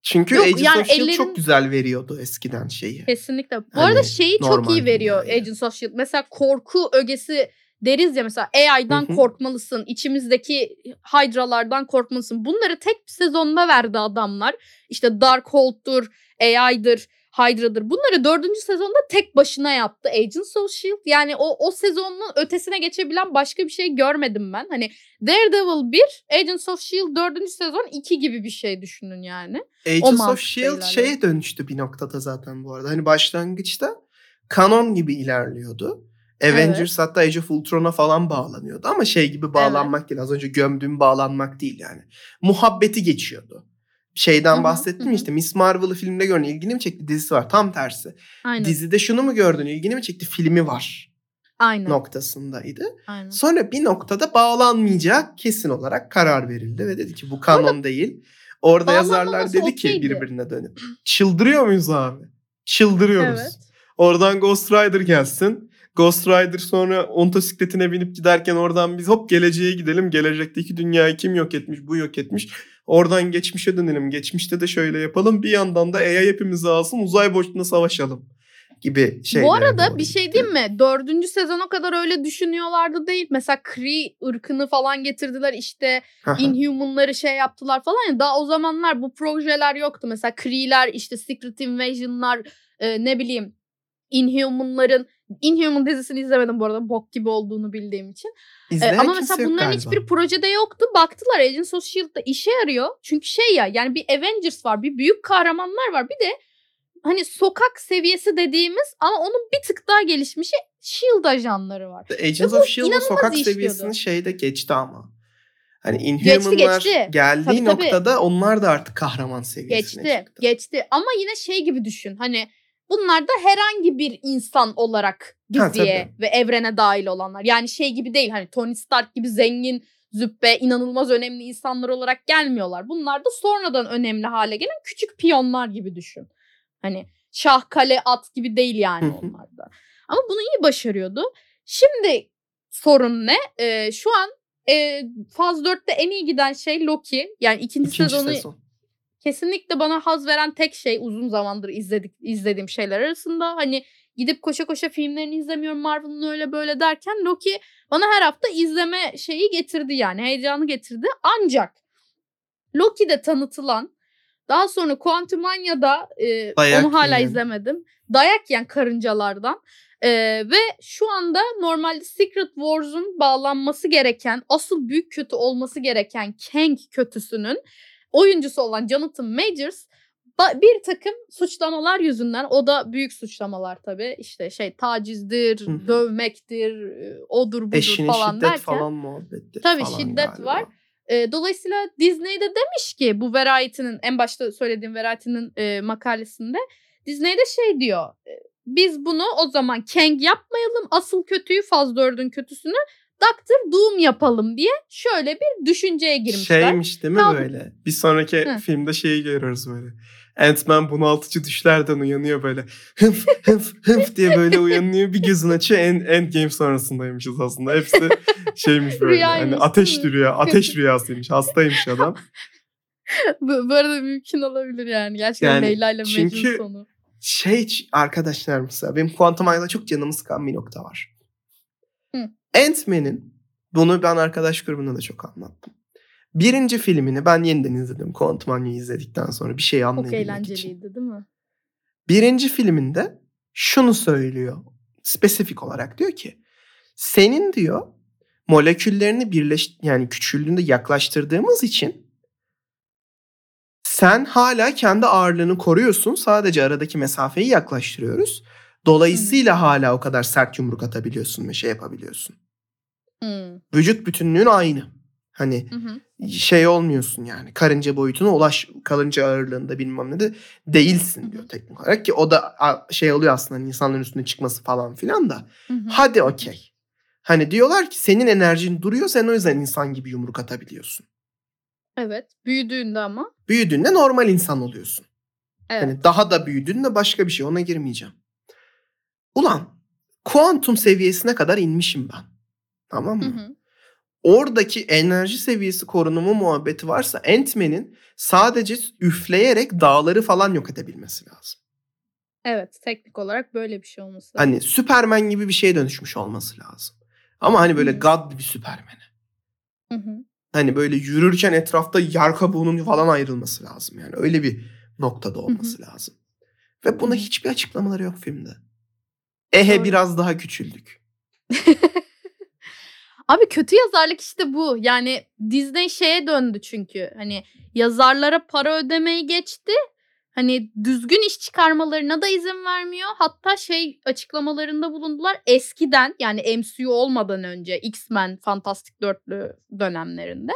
Çünkü Yok, Agents yani of S.H.I.E.L.D. ellerin- çok güzel veriyordu eskiden şeyi. Kesinlikle. Bu Hani arada şeyi çok iyi veriyor dünyayı. Agents of S.H.I.E.L.D. Mesela korku ögesi deriz ya mesela AI'dan Hı hı. korkmalısın. içimizdeki Hydra'lardan korkmalısın. Bunları tek bir sezonda verdi adamlar. İşte Darkhold'dur, AI'dır, Hydra'dır. Bunları dördüncü sezonda tek başına yaptı Agents of S.H.I.E.L.D. Yani o, o sezonun ötesine geçebilen başka bir şey görmedim ben. Hani Daredevil 1, Agents of S.H.I.E.L.D. dördüncü sezon 2 gibi bir şey düşünün yani. Agents of mantıkla S.H.I.E.L.D. şeye dönüştü bir noktada zaten bu arada. Hani başlangıçta kanon gibi ilerliyordu. Avengers hatta Age of Ultron'a falan bağlanıyordu ama şey gibi bağlanmak değil. Az önce gömdüğüm bağlanmak değil yani. Muhabbeti geçiyordu. Şeyden Hı hı, bahsettim hı ya hı. işte Miss Marvel'ı filmde gördün ilgini mi çekti dizisi var tam tersi. Aynen. Dizide şunu mu gördün ilgini mi çekti filmi var Aynen. noktasındaydı. Aynen. Sonra bir noktada bağlanmayacak kesin olarak karar verildi ve dedi ki bu kanon değil. Orada yazarlar dedi ki okeydi. birbirine dönüp çıldırıyor muyuz abi? Çıldırıyoruz. Evet. Oradan Ghost Rider gelsin. Ghost Rider sonra ontosikletine binip giderken oradan biz hop geleceğe gidelim. Gelecekteki dünyayı kim yok etmiş? Bu yok etmiş. Oradan geçmişe dönelim. Geçmişte de şöyle yapalım. Bir yandan da AI hepimizi alsın uzay boşluğunda savaşalım gibi şeyler. Bu arada bir şey diyeyim mi? Dördüncü sezona kadar öyle düşünüyorlardı değil. Mesela Kree ırkını falan getirdiler işte Inhuman'ları şey yaptılar falan ya. Daha o zamanlar bu projeler yoktu. Mesela Kree'ler işte Secret Invasion'lar e, ne bileyim Inhuman'ların Inhuman dizisini izlemedim bu arada bok gibi olduğunu bildiğim için. E, ama mesela bunların hiçbir projede yoktu. Baktılar Agents of S.H.I.E.L.D'da işe yarıyor. Çünkü şey ya yani bir Avengers var bir büyük kahramanlar var bir de hani sokak seviyesi dediğimiz ama onun bir tık daha gelişmişi S.H.I.E.L.D. ajanları var. Agents Ve bu of S.H.I.E.L.D. 'ın inanılmaz sokak seviyesini şeyde geçti ama. Hani Geçti, Inhuman'lar geçti. geldiği Tabii, tabii. noktada onlar da artık kahraman seviyesine Geçti, çıktı. geçti. Ama yine şey gibi düşün. Hani bunlar da herhangi bir insan olarak Ha, diziye ve evrene dahil olanlar. Yani şey gibi değil. Hani Tony Stark gibi zengin, züppe, inanılmaz önemli insanlar olarak gelmiyorlar. Bunlar da sonradan önemli hale gelen küçük piyonlar gibi düşün. Hani şah, kale, at gibi değil yani onlar da. Ama bunu iyi başarıyordu. Şimdi sorun ne? Ee, şu an e, Faz 4'te en iyi giden şey Loki. Yani ikinci, İkinci sezonu sezon. Kesinlikle bana haz veren tek şey uzun zamandır izledik izlediğim şeyler arasında hani gidip koşa koşa filmlerini izlemiyorum Marvel'ın öyle böyle derken Loki bana her hafta izleme şeyi getirdi yani heyecanı getirdi ancak Loki'de tanıtılan daha sonra Quantumania'da e, Dayak onu hala yiyen. izlemedim. Dayak yiyen karıncalardan e, ve şu anda normalde Secret Wars'un bağlanması gereken asıl büyük kötü olması gereken Kang kötüsünün oyuncusu olan Jonathan Majors bir takım suçlamalar yüzünden o da büyük suçlamalar tabii işte şey tacizdir, Hı hı. dövmektir, e, odur budur Eşine falan şiddet derken. falan muhabbetleri Tabii falan şiddet galiba. var. E, dolayısıyla Disney de demiş ki bu Variety'nin en başta söylediğim Variety'nin e, makalesinde Disney de şey diyor. e, biz bunu o zaman Kang yapmayalım. Asıl kötüyü Faz 4'ün kötüsünü Doctor Doom yapalım diye şöyle bir düşünceye girmişler. Şeymiş değil mi Kaldı- böyle? Bir sonraki Hı. filmde şeyi görüyoruz böyle. Ant-Man bunaltıcı düşlerden uyanıyor böyle. Hıf hıf hıf diye böyle uyanıyor. Bir gözün açıyor. End, Endgame sonrasındaymışız aslında. Hepsi şeymiş böyle. Rüyaymış, hani ateş rüya. Ateş rüyasıymış. Hastaymış adam. bu, bu arada mümkün olabilir yani. Gerçekten Yani Leyla ile Mecnun çünkü- sonu. Şey ç- arkadaşlar mesela benim Quantum Ay'da çok canımı sıkan bir nokta var. Hı. Ant-Man'in bunu ben arkadaş grubunda da çok anlattım. Birinci filmini ben yeniden izledim. Quantum Ay'ı izledikten sonra bir şey Çok anlayabilmek için. eğlenceliydi değil mi? Birinci filminde şunu söylüyor. Spesifik olarak diyor ki senin diyor moleküllerini birleş yani küçüldüğünde yaklaştırdığımız için sen hala kendi ağırlığını koruyorsun. Sadece aradaki mesafeyi yaklaştırıyoruz. Dolayısıyla hala o kadar sert yumruk atabiliyorsun ve şey yapabiliyorsun. Hmm. Vücut bütünlüğün aynı. Hani Hı hı. şey olmuyorsun yani. Karınca boyutuna ulaş, karınca ağırlığında bilmem ne de değilsin Hı hı. diyor teknik olarak ki o da şey oluyor aslında hani insanların üstüne çıkması falan filan da. Hı hı. Hadi okey. Hani diyorlar ki senin enerjin duruyor sen o yüzden insan gibi yumruk atabiliyorsun. Evet. Büyüdüğünde ama. Büyüdüğünde normal insan oluyorsun. Evet. Hani daha da büyüdüğünde başka bir şey ona girmeyeceğim. Ulan kuantum seviyesine kadar inmişim ben. Tamam Hı mı? hı. oradaki enerji seviyesi korunumu muhabbeti varsa Ant-Man'in sadece üfleyerek dağları falan yok edebilmesi lazım. Evet teknik olarak böyle bir şey olması lazım. Hani Superman gibi bir şeye dönüşmüş olması lazım. Ama hani böyle Hı. God bir Superman. Hı hı. Hani böyle yürürken etrafta yer kabuğunun falan ayrılması lazım yani. Öyle bir noktada olması lazım. Ve buna Hı hı. hiçbir açıklamaları yok filmde. Ehe Doğru. biraz daha küçüldük. Abi kötü yazarlık işte bu. Yani Disney şeye döndü çünkü. Hani yazarlara para ödemeyi geçti. Hani düzgün iş çıkarmalarına da izin vermiyor. Hatta şey açıklamalarında bulundular. Eskiden yani MCU olmadan önce X-Men Fantastic Dörtlü dönemlerinde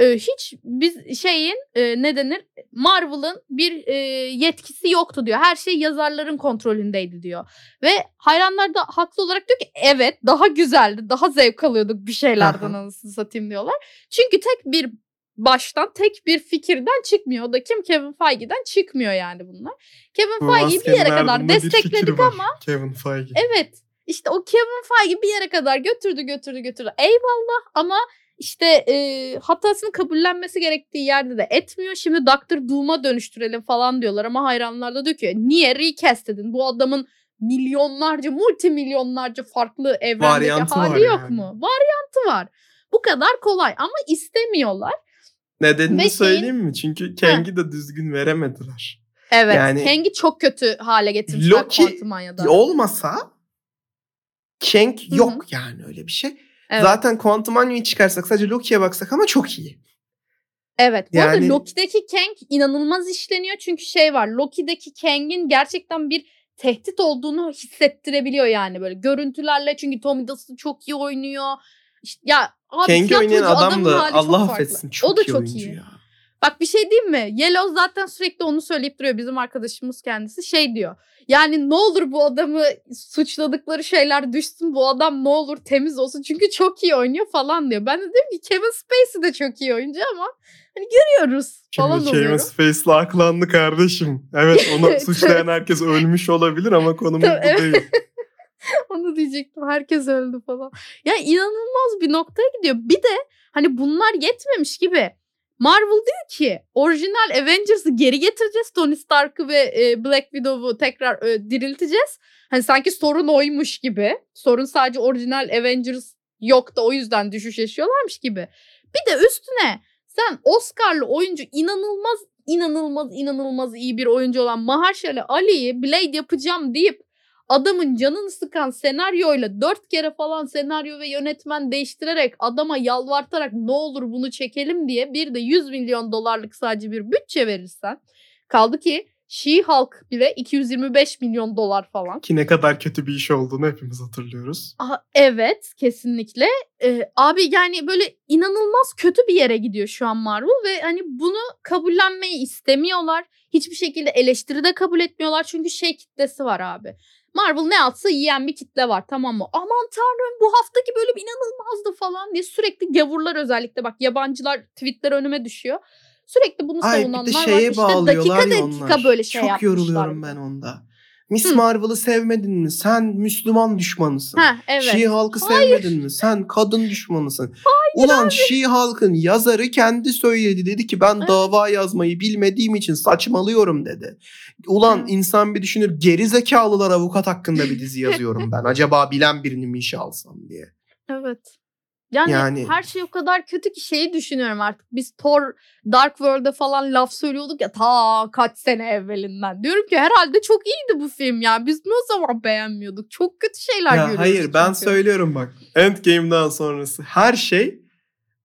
e, hiç biz şeyin e, ne denir Marvel'ın bir e, yetkisi yoktu diyor. Her şey yazarların kontrolündeydi diyor. Ve hayranlar da haklı olarak diyor ki evet daha güzeldi. Daha zevk alıyorduk bir şeylerden anasını satayım diyorlar. Çünkü tek bir baştan tek bir fikirden çıkmıyor. O da kim? Kevin Feige'den çıkmıyor yani bunlar. Kevin Feige'yi bir yere kadar destekledik ama Kevin Feige. Evet. İşte o Kevin Feige bir yere kadar götürdü götürdü götürdü. Eyvallah ama işte e, hatasını kabullenmesi gerektiği yerde de etmiyor. Şimdi Doctor Doom'a dönüştürelim falan diyorlar ama hayranlar da diyor ki niye recast edin? Bu adamın milyonlarca multimilyonlarca farklı evrendeki Varyantı var hali yok yani. mu? Varyantı var. Bu kadar kolay ama istemiyorlar. Nedenini Ve şeyin- söyleyeyim mi? Çünkü Kang'i de düzgün veremediler. Evet. Yani- Kang'i çok kötü hale getirmişler Loki Quantumania'da. Olmasa Kang yok yani öyle bir şey. Evet. Zaten Quantum Manio'yu çıkarsak sadece Loki'ye baksak ama çok iyi. Evet. Bu arada Yani- Loki'deki Kang inanılmaz işleniyor. Çünkü şey var. Loki'deki Kang'in gerçekten bir tehdit olduğunu hissettirebiliyor yani böyle görüntülerle. Çünkü Tom Hiddleston çok iyi oynuyor. İşte, ya abi Kang'i oynayan adam da Allah farklı. affetsin çok, o da iyi çok oyuncu iyi. ya. Bak bir şey diyeyim mi? Yellow zaten sürekli onu söyleyip duruyor bizim arkadaşımız kendisi. Şey diyor. Yani ne olur bu adamı suçladıkları şeyler düşsün. Bu adam ne olur temiz olsun. Çünkü çok iyi oynuyor falan diyor. Ben de dedim ki Kevin Spacey de çok iyi oyuncu ama hani görüyoruz falan Kevin oluyorum. Spacey'le aklandı kardeşim. Evet onu suçlayan herkes ölmüş olabilir ama konumuz bu değil. Onu diyecektim. Herkes öldü falan. Ya inanılmaz bir noktaya gidiyor. Bir de hani bunlar yetmemiş gibi Marvel diyor ki orijinal Avengers'ı geri getireceğiz. Tony Stark'ı ve e, Black Widow'u tekrar e, dirilteceğiz. Hani sanki sorun oymuş gibi. Sorun sadece orijinal Avengers yok da o yüzden düşüş yaşıyorlarmış gibi. Bir de üstüne sen Oscar'lı oyuncu inanılmaz inanılmaz inanılmaz iyi bir oyuncu olan Mahershala Ali'yi Blade yapacağım deyip adamın canını sıkan senaryoyla dört kere falan senaryo ve yönetmen değiştirerek adama yalvartarak ne olur bunu çekelim diye bir de 100 milyon dolarlık sadece bir bütçe verirsen kaldı ki She-Hulk bile 225 milyon dolar falan. Ki ne kadar kötü bir iş olduğunu hepimiz hatırlıyoruz. Aha, evet kesinlikle. Ee, abi yani böyle inanılmaz kötü bir yere gidiyor şu an Marvel ve hani bunu kabullenmeyi istemiyorlar. Hiçbir şekilde eleştiri de kabul etmiyorlar çünkü şey kitlesi var abi. Marvel ne atsa yiyen bir kitle var tamam mı? Aman tanrım bu haftaki bölüm inanılmazdı falan diye sürekli gavurlar özellikle bak yabancılar tweetler önüme düşüyor. Sürekli bunu Ay bir savunanlar de var. şeye İşte bağlıyorlar dakika dakika onlar. böyle şey Çok yapmışlar. yoruluyorum ben onda. Miss Hı. Marvel'ı sevmedin mi? Sen Müslüman düşmanısın. Ha evet. She-Hulk'ı Hayır. sevmedin mi? Sen kadın düşmanısın. Ulan She-Hulk'ın yazarı kendi söyledi. Dedi ki ben Evet. dava yazmayı bilmediğim için saçmalıyorum dedi. Ulan Evet. insan bir düşünür geri zekalılar avukat hakkında bir dizi yazıyorum ben. Acaba bilen birini mi işe alsam diye. Evet. Yani, Yani- her şey o kadar kötü ki şeyi düşünüyorum artık. Biz Thor Dark World'e falan laf söylüyorduk ya ta kaç sene evvelinden. Diyorum ki herhalde çok iyiydi bu film ya. Biz o zaman beğenmiyorduk? Çok kötü şeyler Ya görüyoruz hayır ben çünkü. söylüyorum bak. Endgame'den sonrası her şey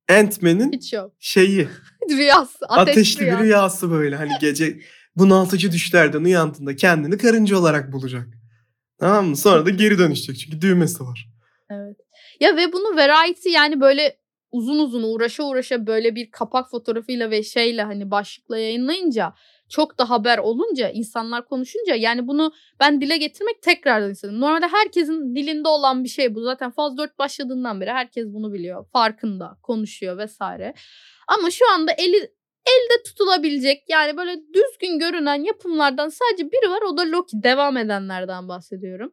Ant-Man'in şeyi. Rüyası. Ateş ateşli rüyası. bir rüyası böyle. Hani gece bunaltıcı düşlerden uyandığında kendini karınca olarak bulacak. Tamam mı? Sonra da geri dönüşecek çünkü düğmesi var. Evet. Ya ve bunu Variety yani böyle uzun uzun uğraşa uğraşa böyle bir kapak fotoğrafıyla ve şeyle hani başlıkla yayınlayınca çok da haber olunca insanlar konuşunca yani bunu ben dile getirmek tekrardan istedim. Normalde herkesin dilinde olan bir şey bu. Zaten faz 4 başladığından beri herkes bunu biliyor. Farkında, konuşuyor vesaire. Ama şu anda eli elde tutulabilecek yani böyle düzgün görünen yapımlardan sadece biri var o da Loki devam edenlerden bahsediyorum.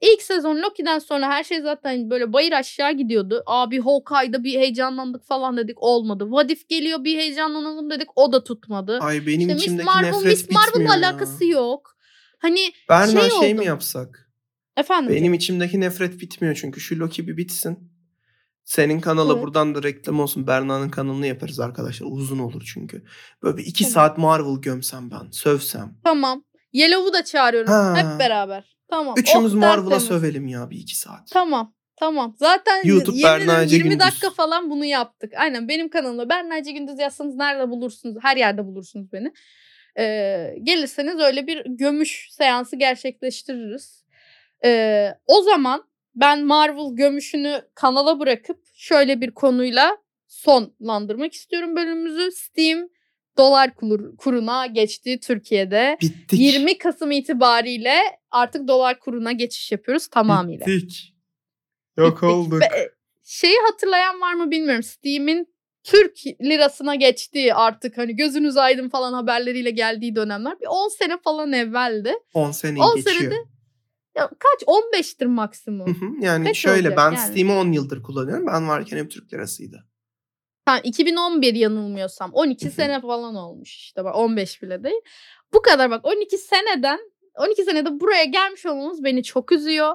İlk sezon Loki'den sonra her şey zaten böyle bayır aşağı gidiyordu. Abi Hawkeye'da bir heyecanlandık falan dedik olmadı. What If geliyor bir heyecanlanalım dedik o da tutmadı. Ay benim İşte Miss içimdeki Marvel, nefret Miss Marvel'la alakası yok. Hani Berna şey şey, mi yapsak? efendim Benim içimdeki nefret bitmiyor çünkü şu Loki bir bitsin. Senin kanala Evet. buradan da reklam olsun. Berna'nın kanalını yaparız arkadaşlar. Uzun olur çünkü. Böyle bir iki Tamam. saat Marvel gömsem ben. Sövsem. tamam. Yellow'u da çağırıyorum Ha. hep beraber. Tamam. Üçümüz oh, Marvel'a sövelim ya bir iki saat. Tamam. Tamam. Zaten YouTube yemin ederim Berna Ece 20 Gündüz. dakika falan bunu yaptık. Aynen benim kanalımda Berna Ece Gündüz yazsanız nerede bulursunuz? Her yerde bulursunuz beni. Ee, gelirseniz öyle bir gömüş seansı gerçekleştiririz. Ee, o zaman ben Marvel gömüşünü kanala bırakıp şöyle bir konuyla sonlandırmak istiyorum bölümümüzü. Steam dolar kur- kuruna geçti Türkiye'de. Bittik. 20 Kasım itibariyle artık dolar kuruna geçiş yapıyoruz tamamıyla. Bittik. Yok Bittik. olduk. Ve- şeyi hatırlayan var mı bilmiyorum. Steam'in Türk lirasına geçtiği artık hani gözünüz aydın falan haberleriyle geldiği dönemler. Bir 10 sene falan evveldi. 10 sene 10 geçiyor. senede Ya kaç? 15'tir Hı maksimum. hı. yani Kaç şöyle olacak ben yani? Steam'i 10 yıldır kullanıyorum. Ben varken hep Türk lirasıydı. Ha, 2011 yanılmıyorsam. 12 Hı hı. sene falan olmuş işte. Bak 15 bile değil. Bu kadar bak 12 seneden 12 senede buraya gelmiş olmamız beni çok üzüyor.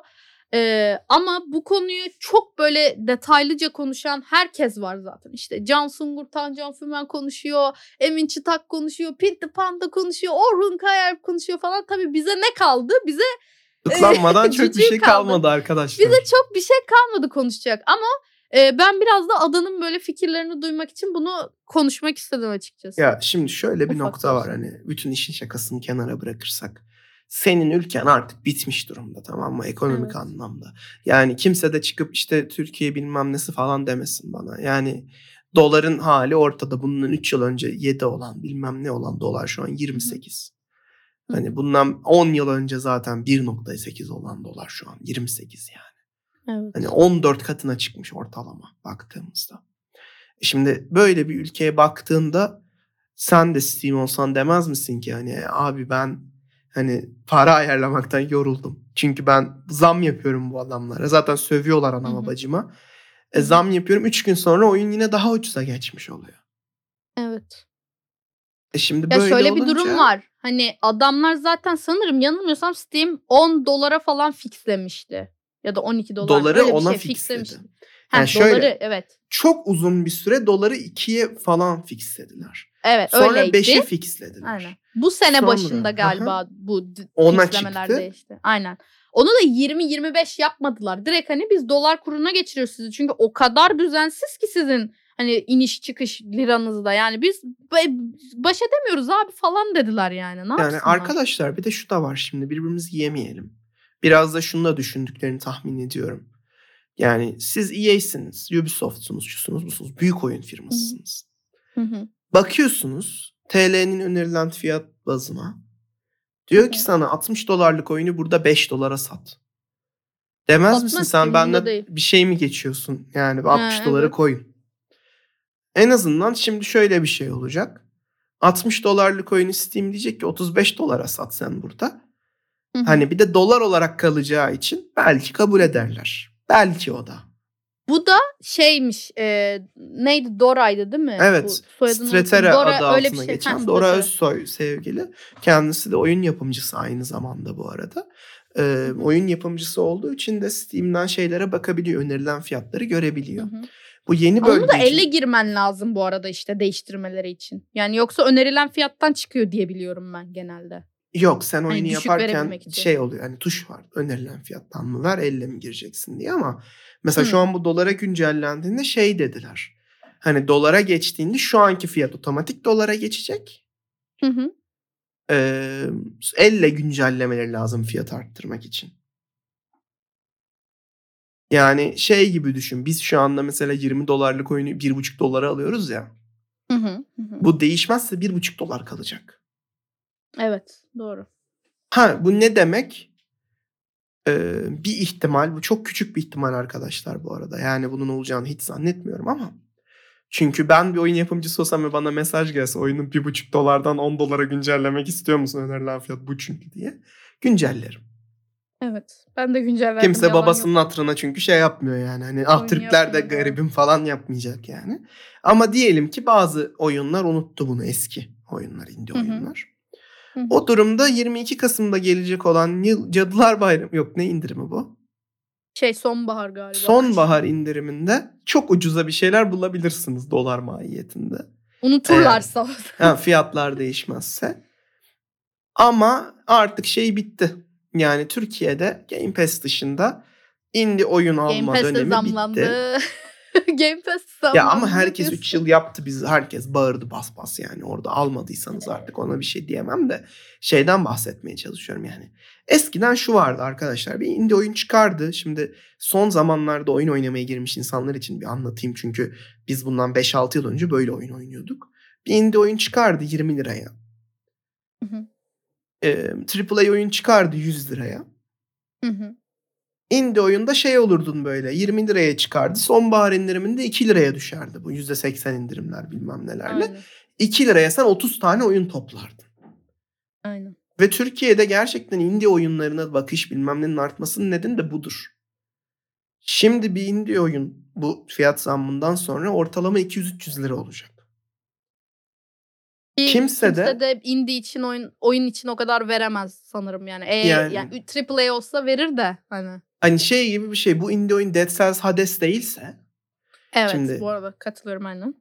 Ee, ama bu konuyu çok böyle detaylıca konuşan herkes var zaten. İşte Can Sungur, Tancan Fümen konuşuyor. Emin Çıtak konuşuyor. Pinti Panda konuşuyor. Orhun Kayalp konuşuyor falan. Tabii bize ne kaldı? Bize Tıklanmadan çok bir şey kaldı. kalmadı arkadaşlar. bize çok bir şey kalmadı konuşacak. Ama e, ben biraz da adanın böyle fikirlerini duymak için bunu konuşmak istedim açıkçası. Ya şimdi şöyle bir Ufak nokta var hani bütün işin şakasını kenara bırakırsak. Senin ülken artık bitmiş durumda tamam mı ekonomik Evet. anlamda. Yani kimse de çıkıp işte Türkiye bilmem nesi falan demesin bana. Yani doların hali ortada. Bundan 3 yıl önce 7 olan bilmem ne olan dolar şu an 28. Hı. Hani bundan 10 yıl önce zaten 1.8 olan dolar şu an 28 yani. Evet. Hani 14 katına çıkmış ortalama baktığımızda. E Şimdi böyle bir ülkeye baktığında sen de Steam olsan demez misin ki hani "E, abi ben hani para ayarlamaktan yoruldum. Çünkü ben zam yapıyorum bu adamlara. Zaten sövüyorlar anama bacıma. E, zam yapıyorum 3 gün sonra oyun yine daha ucuza geçmiş oluyor. Evet. E şimdi Ya böyle şöyle bir olunca- durum var. Hani adamlar zaten sanırım yanılmıyorsam Steam 10 dolara falan fixlemişti. Ya da 12 dolar. Doları ona şey fixledi. Ha, Yani şöyle- doları evet. Çok uzun bir süre doları 2'ye falan fixlediler. Evet Sonra öyleydi. 5'e fixlediler. Aynen. Bu sene Sonra, başında galiba bu d- Ona fixlemeler çıktı. değişti. Aynen. Onu da 20-25 yapmadılar. Direkt hani biz dolar kuruna geçiriyoruz sizi. Çünkü o kadar düzensiz ki sizin hani iniş çıkış liranızda. Yani biz ba- baş edemiyoruz abi falan dediler yani. Ne Yani arkadaşlar bir de şu da var şimdi birbirimizi yemeyelim. Biraz da şunu da düşündüklerini tahmin ediyorum. Yani siz EA'siniz, Ubisoft'sunuz, şusunuz, busunuz. Büyük oyun firmasısınız. Hı hı. Bakıyorsunuz TL'nin önerilen fiyat bazına. Diyor ki sana 60 dolarlık oyunu burada 5 dolara sat. Demez Satmaz misin sen benden değil. bir şey mi geçiyorsun? Yani 60 Ha, doları evet. koyun. En azından şimdi şöyle bir şey olacak. 60 dolarlık oyunu Steam diyecek ki 35 dolara sat sen burada. Hı hı. Hani bir de dolar olarak kalacağı için belki kabul ederler. Belki o da. Bu da şeymiş. E, neydi? Dora'ydı değil mi? Evet. Unuttum. Dora, adı altına şey. geçen Ha, Dora. Özsoy sevgili. Kendisi de oyun yapımcısı aynı zamanda bu arada. Ee, oyun yapımcısı olduğu için de Steam'den şeylere bakabiliyor. Önerilen fiyatları görebiliyor. Hı hı. Bu yeni bölge Onu da için- elle girmen lazım bu arada işte değiştirmeleri için. Yani yoksa önerilen fiyattan çıkıyor diye biliyorum ben genelde. Yok sen Hani oyunu düşük yaparken şey oluyor hani tuş var önerilen fiyattan mı ver elle mi gireceksin diye ama mesela Hı. şu an bu dolara güncellendiğinde şey dediler. Hani dolara geçtiğinde şu anki fiyat otomatik dolara geçecek. Hı hı. Ee, elle güncellemeleri lazım fiyat arttırmak için. Yani şey gibi düşün. Biz şu anda mesela 20 dolarlık oyunu 1,5 dolara alıyoruz ya. Hı. hı hı. Bu değişmezse 1,5 dolar kalacak. Evet doğru. Ha bu ne demek? Ee, bir ihtimal. Bu çok küçük bir ihtimal arkadaşlar bu arada. Yani bunun olacağını hiç zannetmiyorum ama. Çünkü ben bir oyun yapımcısı olsam ve bana mesaj gelse oyunun 1,5 dolardan 10 dolara güncellemek istiyor musun önerilen fiyat bu çünkü diye. Güncellerim. Evet. Ben de güncel verdim. Kimse yalan yok. babasının hatırına çünkü şey yapmıyor yani. Hani ah Türkler de garibim falan yapmayacak yani. Ama diyelim ki bazı oyunlar unuttu bunu eski oyunlar, indie Hı hı. oyunlar. Hı hı. O durumda 22 Kasım'da gelecek olan Yıl Cadılar Bayramı yok ne indirimi bu? Şey sonbahar galiba. Sonbahar indiriminde çok ucuza bir şeyler bulabilirsiniz dolar mahiyetinde. Unuturlarsa. Ha, fiyatlar değişmezse. Ama artık şey bitti. Yani Türkiye'de Game Pass dışında indie oyun Game alma Pass'e dönemi zamlandı. bitti. Game Pass. Ya ama herkes diyorsun. 3 yıl yaptı biz herkes bağırdı bas bas yani orada almadıysanız artık ona bir şey diyemem de şeyden bahsetmeye çalışıyorum yani. Eskiden şu vardı arkadaşlar bir indie oyun çıkardı. Şimdi son zamanlarda oyun oynamaya girmiş insanlar için bir anlatayım çünkü biz bundan 5-6 yıl önce böyle oyun oynuyorduk. Bir indie oyun çıkardı 20 liraya. Hı hı. Ee, AAA oyun çıkardı 100 liraya. Hı hı. Indie oyunda şey olurdun böyle 20 liraya çıkardı. Sonbahar indiriminde 2 liraya düşerdi bu %80 indirimler bilmem nelerle. Aynen. 2 liraya sen 30 tane oyun toplardın. Aynen. Ve Türkiye'de gerçekten indie oyunlarına bakış bilmem nenin artmasının nedeni de budur. Şimdi bir indie oyun bu fiyat zammından sonra ortalama 200-300 lira olacak. Ki Kimse de- kimse de indie için oyun oyun için o kadar veremez sanırım yani. E, Yani- yani. AAA olsa verir de hani. Hani şey gibi bir şey bu indie oyun Dead Cells Hades değilse Evet Şimdi- bu arada katılıyorum aynen.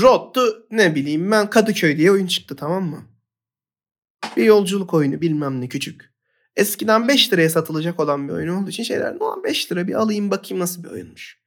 Rod'du ne bileyim ben Kadıköy diye oyun çıktı tamam mı? Bir yolculuk oyunu bilmem ne küçük. Eskiden 5 liraya satılacak olan bir oyun olduğu için şeyler ulan 5 lira bir alayım bakayım nasıl bir oyunmuş.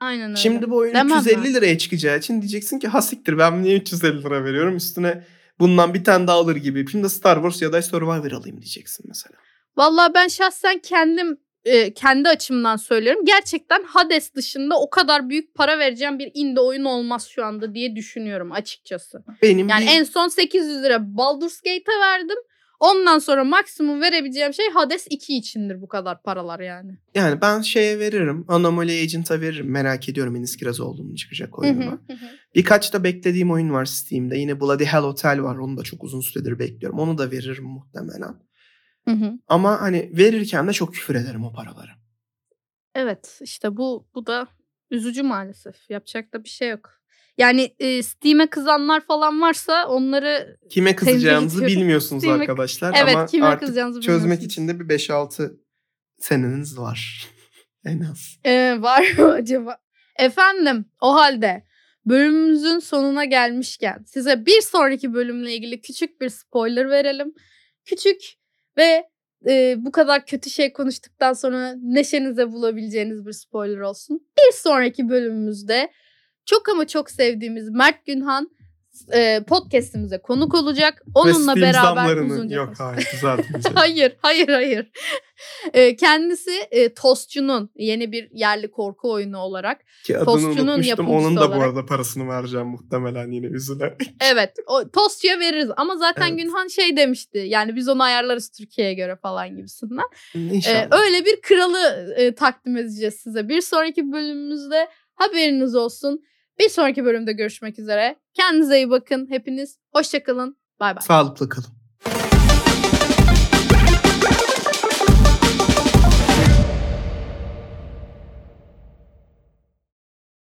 Aynen öyle. Şimdi bu oyun Demem 350 ben. liraya çıkacağı için diyeceksin ki ha siktir ben niye 350 lira veriyorum üstüne bundan bir tane daha alır gibi. Şimdi Star Wars ya da Survivor alayım diyeceksin mesela. Vallahi ben şahsen kendim e, kendi açımdan söylüyorum. Gerçekten Hades dışında o kadar büyük para vereceğim bir indie oyun olmaz şu anda diye düşünüyorum açıkçası. Benim Yani bir- en son 800 lira Baldur's Gate'e verdim. Ondan sonra maksimum verebileceğim şey Hades 2 içindir bu kadar paralar yani. yani ben şeye veririm. Anomaly Agent'a veririm. Merak ediyorum Enis Kirazoğlu'nun çıkacak hı, hı hı. Birkaç da beklediğim oyun var Steam'de. Yine Bloody Hell Hotel var. Onu da çok uzun süredir bekliyorum. Onu da veririm muhtemelen. Hı hı. Ama hani verirken de çok küfür ederim o paraları. Evet işte bu bu da üzücü maalesef. Yapacak da bir şey yok. Yani e, Steam'e kızanlar falan varsa onları Kime kızacağınızı bilmiyorsunuz Steam'e- arkadaşlar. evet Ama kime artık kızacağınızı çözmek için de bir 5-6 seneniz var. en az. Ee, var mı acaba? Efendim o halde bölümümüzün sonuna gelmişken size bir sonraki bölümle ilgili küçük bir spoiler verelim. Küçük ve e, bu kadar kötü şey konuştuktan sonra neşenize bulabileceğiniz bir spoiler olsun. Bir sonraki bölümümüzde çok ama çok sevdiğimiz Mert Günhan e, podcast'imize konuk olacak. Onunla Ve beraber uzunca Yok hayır düzeltmeyeceğim. Hayır, hayır, hayır. Ee, Kendisi e, Tostçu'nun yeni bir yerli korku oyunu olarak. Ki adını Tostçunun unutmuştum. Onun da bu olarak. arada parasını vereceğim muhtemelen yine üzülerek. Evet, o Tostçu'ya veririz ama zaten Evet. Günhan şey demişti. Yani biz onu ayarlarız Türkiye'ye göre falan gibisinden. İnşallah. Ee, öyle bir kralı e, takdim edeceğiz size. Bir sonraki bölümümüzde haberiniz olsun. Bir sonraki bölümde görüşmek üzere. Kendinize iyi bakın hepiniz. Hoşçakalın. Bay bay. Sağlıklı kalın.